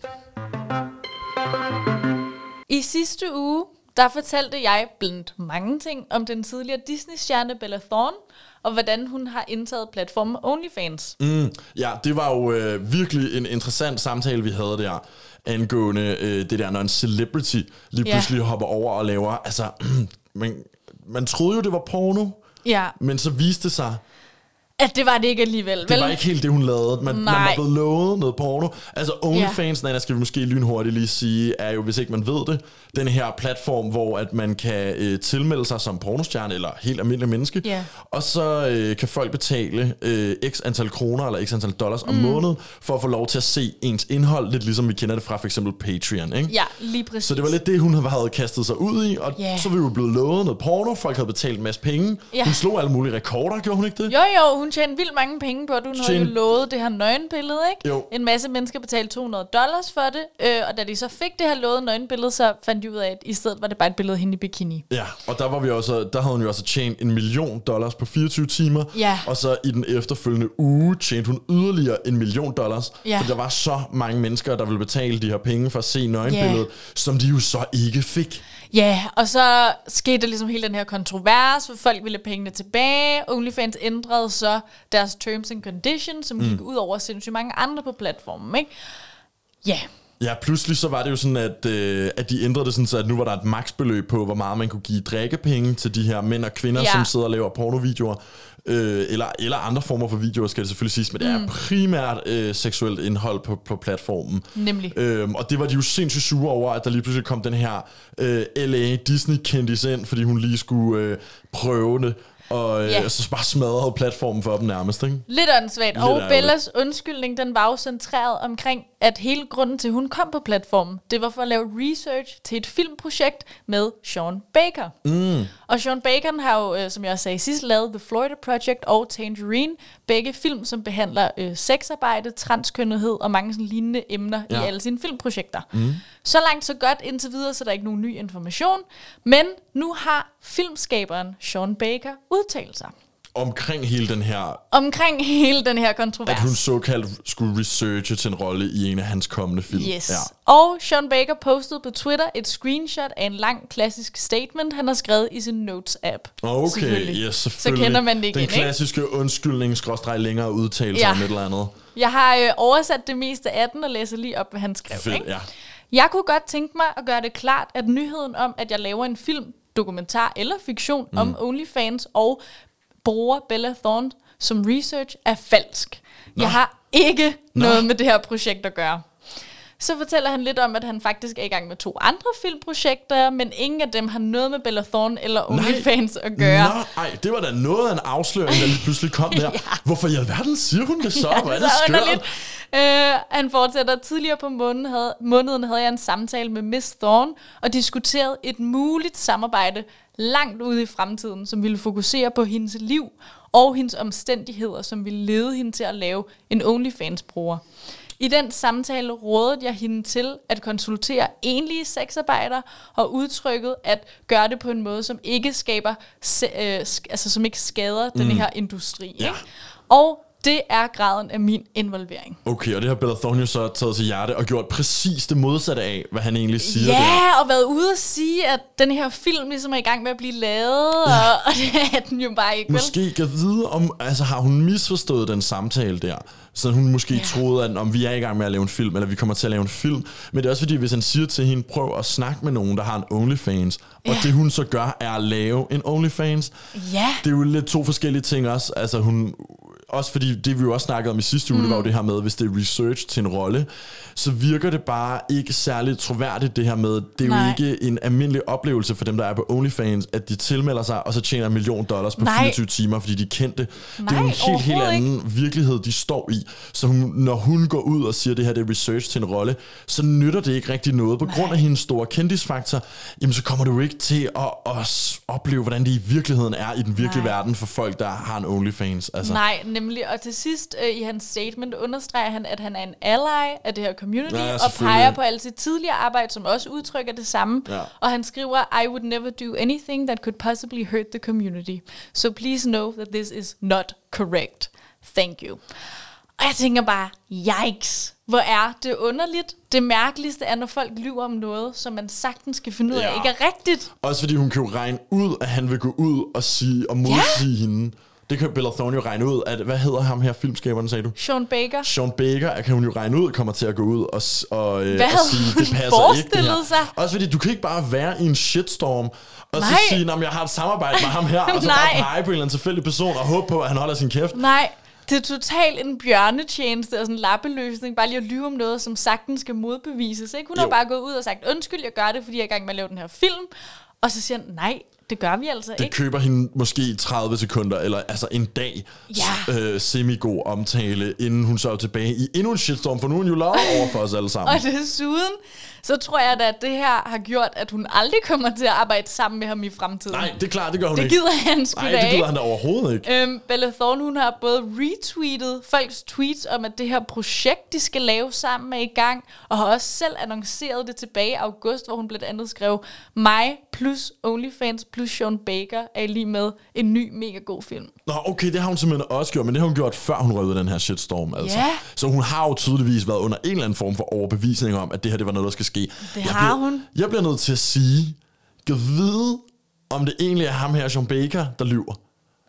Speaker 2: I sidste uge, der fortalte jeg blandt mange ting om den tidligere Disney-stjerne Bella Thorne, og hvordan hun har indtaget platformen OnlyFans.
Speaker 1: Mm, ja, det var jo øh, virkelig en interessant samtale, vi havde der, angående øh, det der, når en celebrity lige
Speaker 2: Ja.
Speaker 1: pludselig hopper over og laver, altså, *clears throat* man, man troede jo, det var porno,
Speaker 2: Ja,
Speaker 1: men så viste det sig,
Speaker 2: at det var det ikke alligevel,
Speaker 1: det
Speaker 2: vel?
Speaker 1: var ikke helt det, hun lavede. Man, man var blevet lovet noget porno. Altså OnlyFans, ja. skal vi måske lynhurtigt lige sige, er jo, hvis ikke man ved det, den her platform, hvor at man kan øh, tilmelde sig som pornostjerne, eller helt almindelig menneske,
Speaker 2: Ja.
Speaker 1: og så øh, kan folk betale øh, x antal kroner, eller x antal dollars om måneden, for at få lov til at se ens indhold, lidt ligesom vi kender det fra for eksempel Patreon, ikke?
Speaker 2: Ja, lige præcis.
Speaker 1: Så det var lidt det, hun havde kastet sig ud i, og
Speaker 2: Ja.
Speaker 1: så var vi jo blevet lovet noget porno, folk havde betalt en masse penge,
Speaker 2: Ja.
Speaker 1: hun slog alle mulige rekorder, gjorde hun ikke det?
Speaker 2: Jo, jo, hun tjente vildt mange penge på det. Hun havde jo lovet det her nøgenbillede, ikke?
Speaker 1: Jo.
Speaker 2: En masse mennesker betalte 200 dollars for det, øh, og da de så fik det her lovede nøgenbillede, så fandt de ud af, at i stedet var det bare et billede af hende i bikini.
Speaker 1: Ja, og der, var vi også, der havde hun jo også tjent en million dollars på 24 timer.
Speaker 2: Ja.
Speaker 1: Og så i den efterfølgende uge tjente hun yderligere en million dollars.
Speaker 2: Ja.
Speaker 1: For der var så mange mennesker, der ville betale de her penge for at se nøgenbilledet, som de jo så ikke fik.
Speaker 2: Ja, og så skete der ligesom hele den her kontrovers, for folk ville have pengene tilbage. OnlyFans ændrede så deres terms and conditions, som gik ud over sindssygt mange andre på platformen, ikke? Ja,
Speaker 1: Ja, pludselig så var det jo sådan, at, øh, at de ændrede det sådan, så at nu var der et maksbeløb på, hvor meget man kunne give drikkepenge til de her mænd og kvinder,
Speaker 2: Ja.
Speaker 1: som sidder og laver pornovideoer. Øh, eller, eller andre former for videoer, skal det selvfølgelig siges, men det er primært øh, seksuelt indhold på, på platformen.
Speaker 2: Nemlig.
Speaker 1: Øhm, og det var de jo sindssygt sure over, at der lige pludselig kom den her øh, LA Disney-kendis ind, fordi hun lige skulle øh, prøve det. Og øh,
Speaker 2: Ja.
Speaker 1: så bare smadrede platformen for dem nærmest, ikke?
Speaker 2: Lidt åndssvagt.
Speaker 1: Lidt
Speaker 2: Og
Speaker 1: ærgerligt.
Speaker 2: Bellas undskyldning, den var jo centreret omkring, at hele grunden til, at hun kom på platformen, det var for at lave research til et filmprojekt med Sean Baker. Mm. Og Sean Baker har jo, øh, som jeg sagde sidst, lavet The Florida Project og Tangerine. Begge film, som behandler øh, sexarbejde, transkønnethed og mange sådan lignende emner ja. I alle sine filmprojekter. Mm. Så langt, så godt indtil videre, så der er ikke nogen ny information. Men nu har filmskaberen Sean Baker udtalt sig
Speaker 1: Omkring hele den her,
Speaker 2: omkring hele den her kontrovers.
Speaker 1: at hun såkaldt skulle researche til en rolle i en af hans kommende film.
Speaker 2: Yes.
Speaker 1: Ja.
Speaker 2: Og Sean Baker postede på Twitter et screenshot af en lang klassisk statement, han har skrevet i sin Notes-app.
Speaker 1: Okay,
Speaker 2: Selvfølgelig.
Speaker 1: yes, selvfølgelig.
Speaker 2: Så kender man det igen,
Speaker 1: Den
Speaker 2: ikke?
Speaker 1: klassiske undskyldning, skråstreg længere udtalelse
Speaker 2: Ja.
Speaker 1: om et eller andet.
Speaker 2: Jeg har øh, oversat det meste af den og læser lige op, hvad han skrev.
Speaker 1: Fedt,
Speaker 2: ikke?
Speaker 1: ja.
Speaker 2: Jeg kunne godt tænke mig at gøre det klart, at nyheden om, at jeg laver en film, dokumentar eller fiktion mm. om OnlyFans og bruger Bella Thorne som research er falsk.
Speaker 1: Nå.
Speaker 2: Jeg har ikke
Speaker 1: Nå.
Speaker 2: noget med det her projekt at gøre. Så fortæller han lidt om, at han faktisk er i gang med to andre filmprojekter, men ingen af dem har noget med Bella Thorne eller OnlyFans at gøre.
Speaker 1: Nå, ej, det var da noget af en afsløring, der lige pludselig kom der. *laughs*
Speaker 2: Ja.
Speaker 1: Hvorfor i alverden siger hun det så? *laughs*
Speaker 2: Ja,
Speaker 1: Hvor er
Speaker 2: det
Speaker 1: det
Speaker 2: så
Speaker 1: skørt?
Speaker 2: Øh, han fortsætter, tidligere på måneden havde, måneden havde jeg en samtale med Miss Thorne og diskuterede et muligt samarbejde langt ude i fremtiden, som ville fokusere på hendes liv og hendes omstændigheder, som ville lede hende til at lave en OnlyFans-bruger. I den samtale rådede jeg hende til at konsultere enlige sexarbejdere og udtrykket at gøre det på en måde, som ikke skaber, øh, altså som ikke skader mm. den her industri.
Speaker 1: Ja.
Speaker 2: Ikke? Og det er graden af min involvering.
Speaker 1: Okay, og det har Bella Thorne jo så taget til hjerte og gjort præcis det modsatte af, hvad han egentlig siger der.
Speaker 2: Ja, og været ude og sige, at den her film ligesom er i gang med at blive lavet, og, og det er den jo bare ikke, vel?
Speaker 1: Måske kan vide om, altså har hun misforstået den samtale der, så hun måske ja. troede, at om vi er i gang med at lave en film, eller vi kommer til at lave en film. Men det er også fordi, hvis han siger til hende, prøv at snakke med nogen, der har en OnlyFans, og
Speaker 2: Ja.
Speaker 1: det hun så gør, er at lave en OnlyFans.
Speaker 2: Ja.
Speaker 1: Det er jo lidt to forskellige ting også. Altså hun, også fordi det vi jo også snakkede om i sidste uge, mm. det var jo det her med, hvis det er research til en rolle, så virker det bare ikke særlig troværdigt det her med, det er
Speaker 2: Nej.
Speaker 1: jo ikke en almindelig oplevelse for dem, der er på OnlyFans, at de tilmelder sig, og så tjener en million dollars på
Speaker 2: Nej.
Speaker 1: 24 timer, fordi de kendte. det er jo en
Speaker 2: Nej,
Speaker 1: helt, helt anden virkelighed, de står i. Så hun, når hun går ud og siger, at det her det er research til en rolle, så nytter det ikke rigtig noget. På grund af hendes store kendisfaktor, jamen så kommer du ikke til at, at opleve, hvordan det i virkeligheden er i den virkelige
Speaker 2: Nej.
Speaker 1: verden for folk, der har en OnlyFans. Altså,
Speaker 2: Nej, nemlig. Og til sidst øh, i hans statement understreger han, at han er en ally af det her community,
Speaker 1: Ja,
Speaker 2: og peger på alt sit tidligere arbejde, som også udtrykker det samme.
Speaker 1: Ja.
Speaker 2: Og han skriver, I would never do anything that could possibly hurt the community. So please know that this is not correct. Thank you. Og jeg tænker bare, yikes. Hvor er det underligt. Det mærkeligste er, når folk lyver om noget, som man sagtens skal finde ud af
Speaker 1: Ja.
Speaker 2: ikke er rigtigt.
Speaker 1: Også fordi hun kan jo regne ud, at han vil gå ud og sige og modsige hende. Det kan Bella Thorne jo regne ud, at, hvad hedder ham her, filmskaberen, sagde du?
Speaker 2: Sean Baker.
Speaker 1: Sean Baker kan hun jo regne ud, kommer til at gå ud og, og, øh, og sige, det passer ikke det her.
Speaker 2: sig?
Speaker 1: Også fordi, du kan ikke bare være i en shitstorm, og så
Speaker 2: Nej.
Speaker 1: sige, at jeg har et samarbejde med ham her, og så bare *laughs* pege på en eller anden tilfældig person, og håbe på, at han holder sin kæft.
Speaker 2: Nej, det er totalt en bjørnetjeneste og sådan en lappeløsning. Bare lige at lyve om noget, som sagtens skal modbevises. Ikke? Hun har
Speaker 1: Jo.
Speaker 2: bare gået ud og sagt, undskyld, jeg gør det, fordi jeg er i gang med at lave den her film. Og så siger han, nej, det gør vi altså
Speaker 1: Det
Speaker 2: ikke.
Speaker 1: køber hende måske i 30 sekunder, eller altså en dag
Speaker 2: Ja.
Speaker 1: øh, semi-god omtale, inden hun så er tilbage i endnu en shitstorm, for nu er hun jo lavet over for os alle sammen.
Speaker 2: Og desuden, så tror jeg da, at det her har gjort, at hun aldrig kommer til at arbejde sammen med ham i fremtiden.
Speaker 1: Nej, det er klart, det gør hun
Speaker 2: det
Speaker 1: ikke.
Speaker 2: gider han sgu
Speaker 1: Nej, det gider han da overhovedet ikke.
Speaker 2: Øhm, Bella Thorne, hun har både retweetet folks tweets om, at det her projekt, de skal lave sammen, er i gang, og har også selv annonceret det tilbage i august, hvor hun blandt andet skrev, mig plus OnlyFans plus Sean Baker er lige med en ny mega god film.
Speaker 1: Nå, okay, det har hun simpelthen også gjort, men det har hun gjort, før hun af den her shitstorm. Altså.
Speaker 2: Ja.
Speaker 1: Så hun har jo tydeligvis været under en eller anden form for overbevisning om, at det her det var noget, der skal ske.
Speaker 2: Det
Speaker 1: jeg
Speaker 2: har
Speaker 1: bliver,
Speaker 2: hun.
Speaker 1: Jeg bliver nødt til at sige, kan vide, om det egentlig er ham her, Sean Baker, der lyver.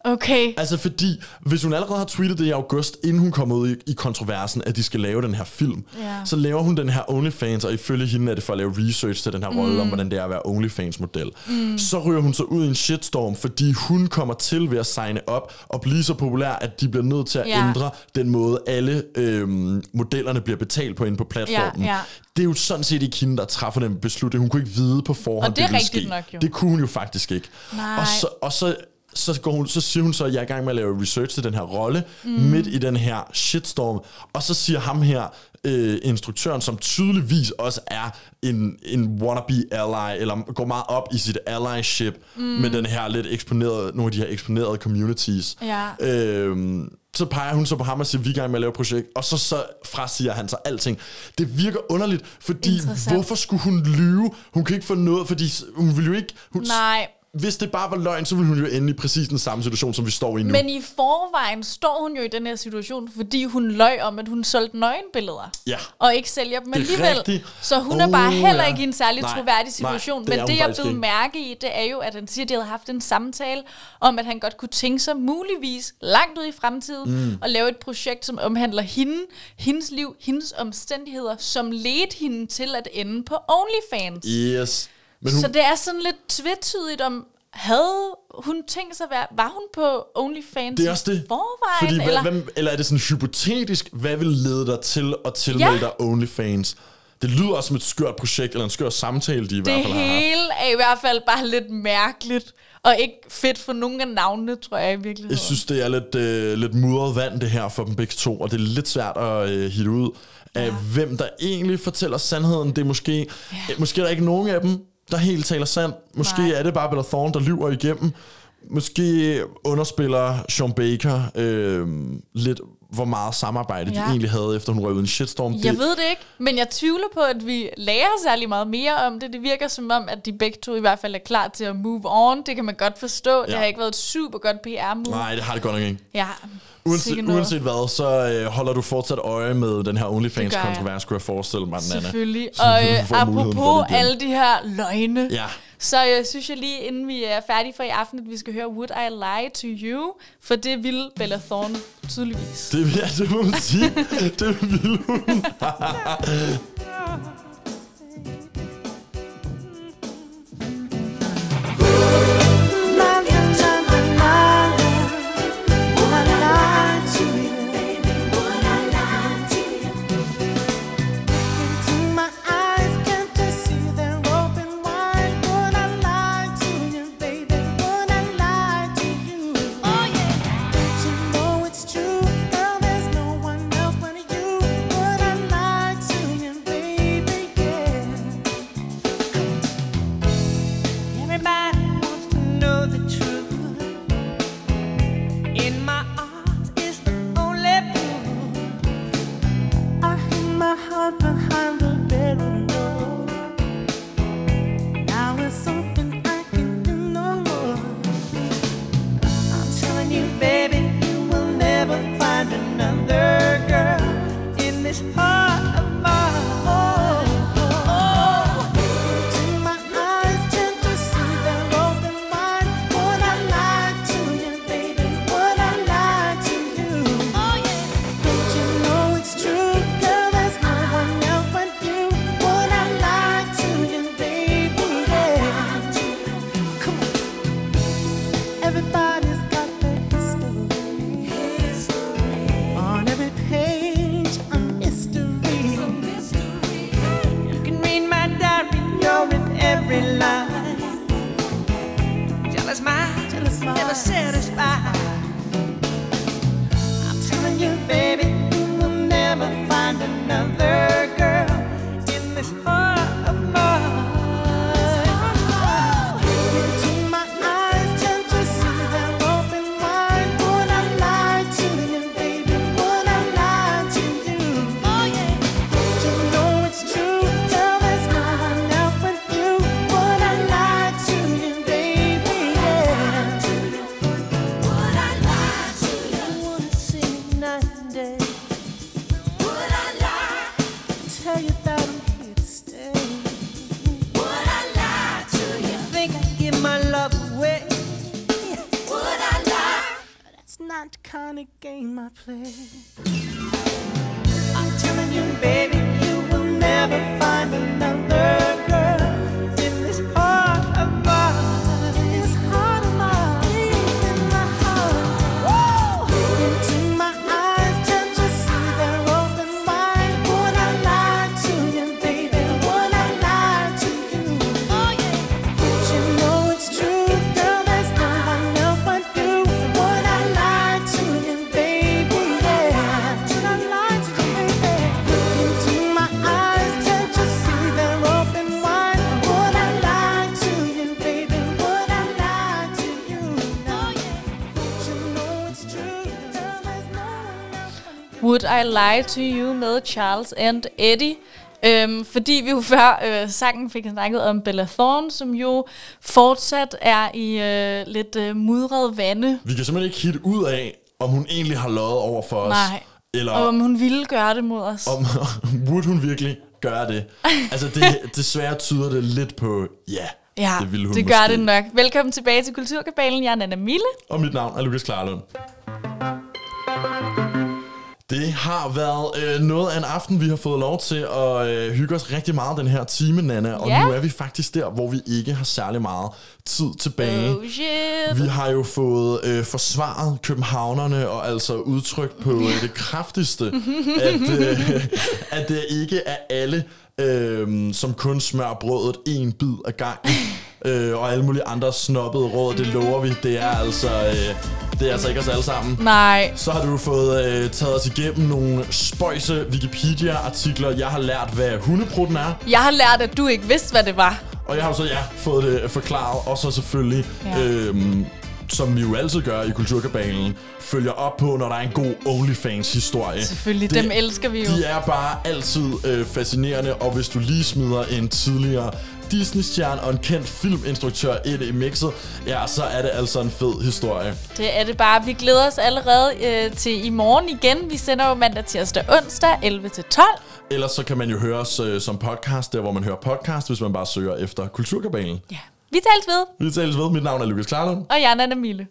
Speaker 2: Okay.
Speaker 1: Altså fordi, hvis hun allerede har tweetet det i august, inden hun kom ud i, i kontroversen, at de skal lave den her film,
Speaker 2: Ja.
Speaker 1: så laver hun den her OnlyFans, og ifølge hende er det for at lave research til den her rolle om, hvordan det er at være OnlyFans-model. Mm. Så ryger hun så ud i en shitstorm, fordi hun kommer til ved at signe op og blive så populær, at de bliver nødt til at
Speaker 2: Ja.
Speaker 1: ændre den måde, alle øhm, modellerne bliver betalt på inde på platformen.
Speaker 2: Ja, ja.
Speaker 1: Det er jo sådan set ikke hende, der træffer den beslutning. Hun kunne ikke vide på forhånd,
Speaker 2: Og det er
Speaker 1: ville ske.
Speaker 2: nok jo.
Speaker 1: Det kunne hun jo faktisk ikke.
Speaker 2: Nej.
Speaker 1: Og så, og så, så, går hun, så siger hun så, at jeg er i gang med at lave research til den her rolle, mm. midt i den her shitstorm. Og så siger ham her, øh, instruktøren, som tydeligvis også er en, en wannabe ally, eller går meget op i sit allyship mm. med den her lidt eksponerede, nogle af de her eksponerede communities.
Speaker 2: Ja.
Speaker 1: Øhm, så peger hun så på ham og siger, vi er i gang med at lave et projekt, og så, så frasiger han sig alting. Det virker underligt, fordi hvorfor skulle hun lyve? Hun kan ikke få noget, fordi hun vil jo ikke... Hun,
Speaker 2: Nej.
Speaker 1: Hvis det bare var løgn, så ville hun jo ende i præcis den samme situation, som vi står i nu.
Speaker 2: Men i forvejen står hun jo i den her situation, fordi hun løj om, at hun solgte nøgenbilleder.
Speaker 1: Ja.
Speaker 2: Og ikke sælger dem
Speaker 1: Det er
Speaker 2: alligevel.
Speaker 1: rigtigt.
Speaker 2: Så hun er
Speaker 1: Oh,
Speaker 2: bare heller
Speaker 1: ja.
Speaker 2: ikke i en særlig
Speaker 1: Nej,
Speaker 2: troværdig
Speaker 1: nej,
Speaker 2: situation.
Speaker 1: det er
Speaker 2: Men det, jeg blev mærke i, det er jo, at han siger, at de havde haft en samtale om, at han godt kunne tænke sig muligvis langt ud i fremtiden mm. at lave et projekt, som omhandler hende, hendes liv, hendes omstændigheder, som ledte hende til at ende på OnlyFans.
Speaker 1: Yes. Men hun,
Speaker 2: Så det er sådan lidt tvetydigt om, havde hun tænkt sig at være, var hun på OnlyFans
Speaker 1: det er også det.
Speaker 2: forvejen?
Speaker 1: Fordi,
Speaker 2: eller?
Speaker 1: eller? Hvem, eller er det sådan hypotetisk, hvad vil lede dig til at tilmelde
Speaker 2: Ja.
Speaker 1: dig OnlyFans? Det lyder også som et skørt projekt, eller en skør samtale, de i hvert
Speaker 2: det
Speaker 1: fald har haft.
Speaker 2: hele er i hvert fald bare lidt mærkeligt, og ikke fedt for nogen af navnene, tror jeg i virkeligheden.
Speaker 1: Jeg synes, det er lidt, øh, lidt mudret vand, det her for dem begge to, og det er lidt svært at øh, hitte ud af, ja. hvem der egentlig fortæller sandheden. Det er måske, ja. måske er der ikke nogen af dem, der helt taler sandt. Måske
Speaker 2: Nej.
Speaker 1: Er det bare Bella Thorne, der lyver igennem. Måske underspiller Sean Baker øh, lidt, hvor meget samarbejde ja. De egentlig havde, efter hun røg en shitstorm.
Speaker 2: Jeg ved det ikke, men jeg tvivler på, at vi lærer særlig meget mere om det. Det virker som om, at de begge to i hvert fald er klar til at move on. Det kan man godt forstå. Ja. Det har ikke været et super godt PR-move.
Speaker 1: Nej, det har det godt nok ikke.
Speaker 2: Ja,
Speaker 1: Uanset, uanset hvad, så øh, holder du fortsat øje med den her. OnlyFans-kontrovers, kunne jeg forestille mig, Nana.
Speaker 2: Selvfølgelig. *laughs*
Speaker 1: Så
Speaker 2: Og øh, apropos alle de her løgne,
Speaker 1: Ja.
Speaker 2: Så øh, synes jeg lige, inden vi er færdige for i aften, at vi skal høre Would I Lie to You? For det vil Bella Thorne tydeligvis.
Speaker 1: Det, ja, det må man sige. det vil hun. *laughs*
Speaker 5: Would I Lie to You
Speaker 2: med Charles and Eddie. Øhm, fordi vi jo før øh, sangen fik snakket om Bella Thorne, som jo fortsat er i øh, lidt øh, mudret vande.
Speaker 1: Vi kan simpelthen ikke hit ud af, om hun egentlig har løjet over for os.
Speaker 2: Nej.
Speaker 1: Eller
Speaker 2: Og om hun ville gøre det mod os.
Speaker 1: om, *laughs* would hun virkelig gøre det? Altså, det, desværre tyder det lidt på, ja,
Speaker 2: Ja,
Speaker 1: det ville hun
Speaker 2: det gør
Speaker 1: måske.
Speaker 2: det nok. Velkommen tilbage til Kulturkabalen. Jeg er Nana Mille.
Speaker 1: Og mit navn er Lukas Klarlund. Det har været øh, noget af en aften, vi har fået lov til at øh, hygge os rigtig meget den her time, Nana. Og
Speaker 2: Ja.
Speaker 1: nu er vi faktisk der, hvor vi ikke har særlig meget tid tilbage.
Speaker 2: Oh shit.
Speaker 1: Vi har jo fået øh, forsvaret københavnerne og altså udtrykt på øh, det kraftigste, at, øh, at det ikke er alle, øh, som kun smører brødet en bid ad gangen. Øh, og alle mulige andre snobbede råd, det lover vi. Det er altså, øh, det er altså ikke os alle sammen.
Speaker 2: Nej.
Speaker 1: Så har du fået øh, taget os igennem nogle spøjse Wikipedia-artikler. Jeg har lært, hvad hundeprutten er.
Speaker 2: Jeg har lært, at du ikke vidste, hvad det var.
Speaker 1: Og jeg har så ja, fået det forklaret, og så selvfølgelig, ja. øhm, som vi jo altid gør i Kulturkabalen, følger op på, når der er en god OnlyFans-historie.
Speaker 2: Selvfølgelig,
Speaker 1: Det-
Speaker 2: dem elsker vi jo.
Speaker 1: De er bare altid øh, fascinerende, og hvis du lige smider en tidligere Disney-stjerne og en kendt filminstruktør ind i mixet, ja, så er det altså en fed historie.
Speaker 2: Det er det bare. Vi glæder os allerede øh, til i morgen igen. Vi sender jo mandag, tirsdag, onsdag 11-12.
Speaker 1: Ellers så kan man jo høre os øh, som podcast, der hvor man hører podcast, hvis man bare søger efter Kulturkabalen.
Speaker 2: Ja. Vi tales ved.
Speaker 1: Vi tales ved. Mit navn er Lukas Klarlund.
Speaker 2: Og jeg er Nana Mille.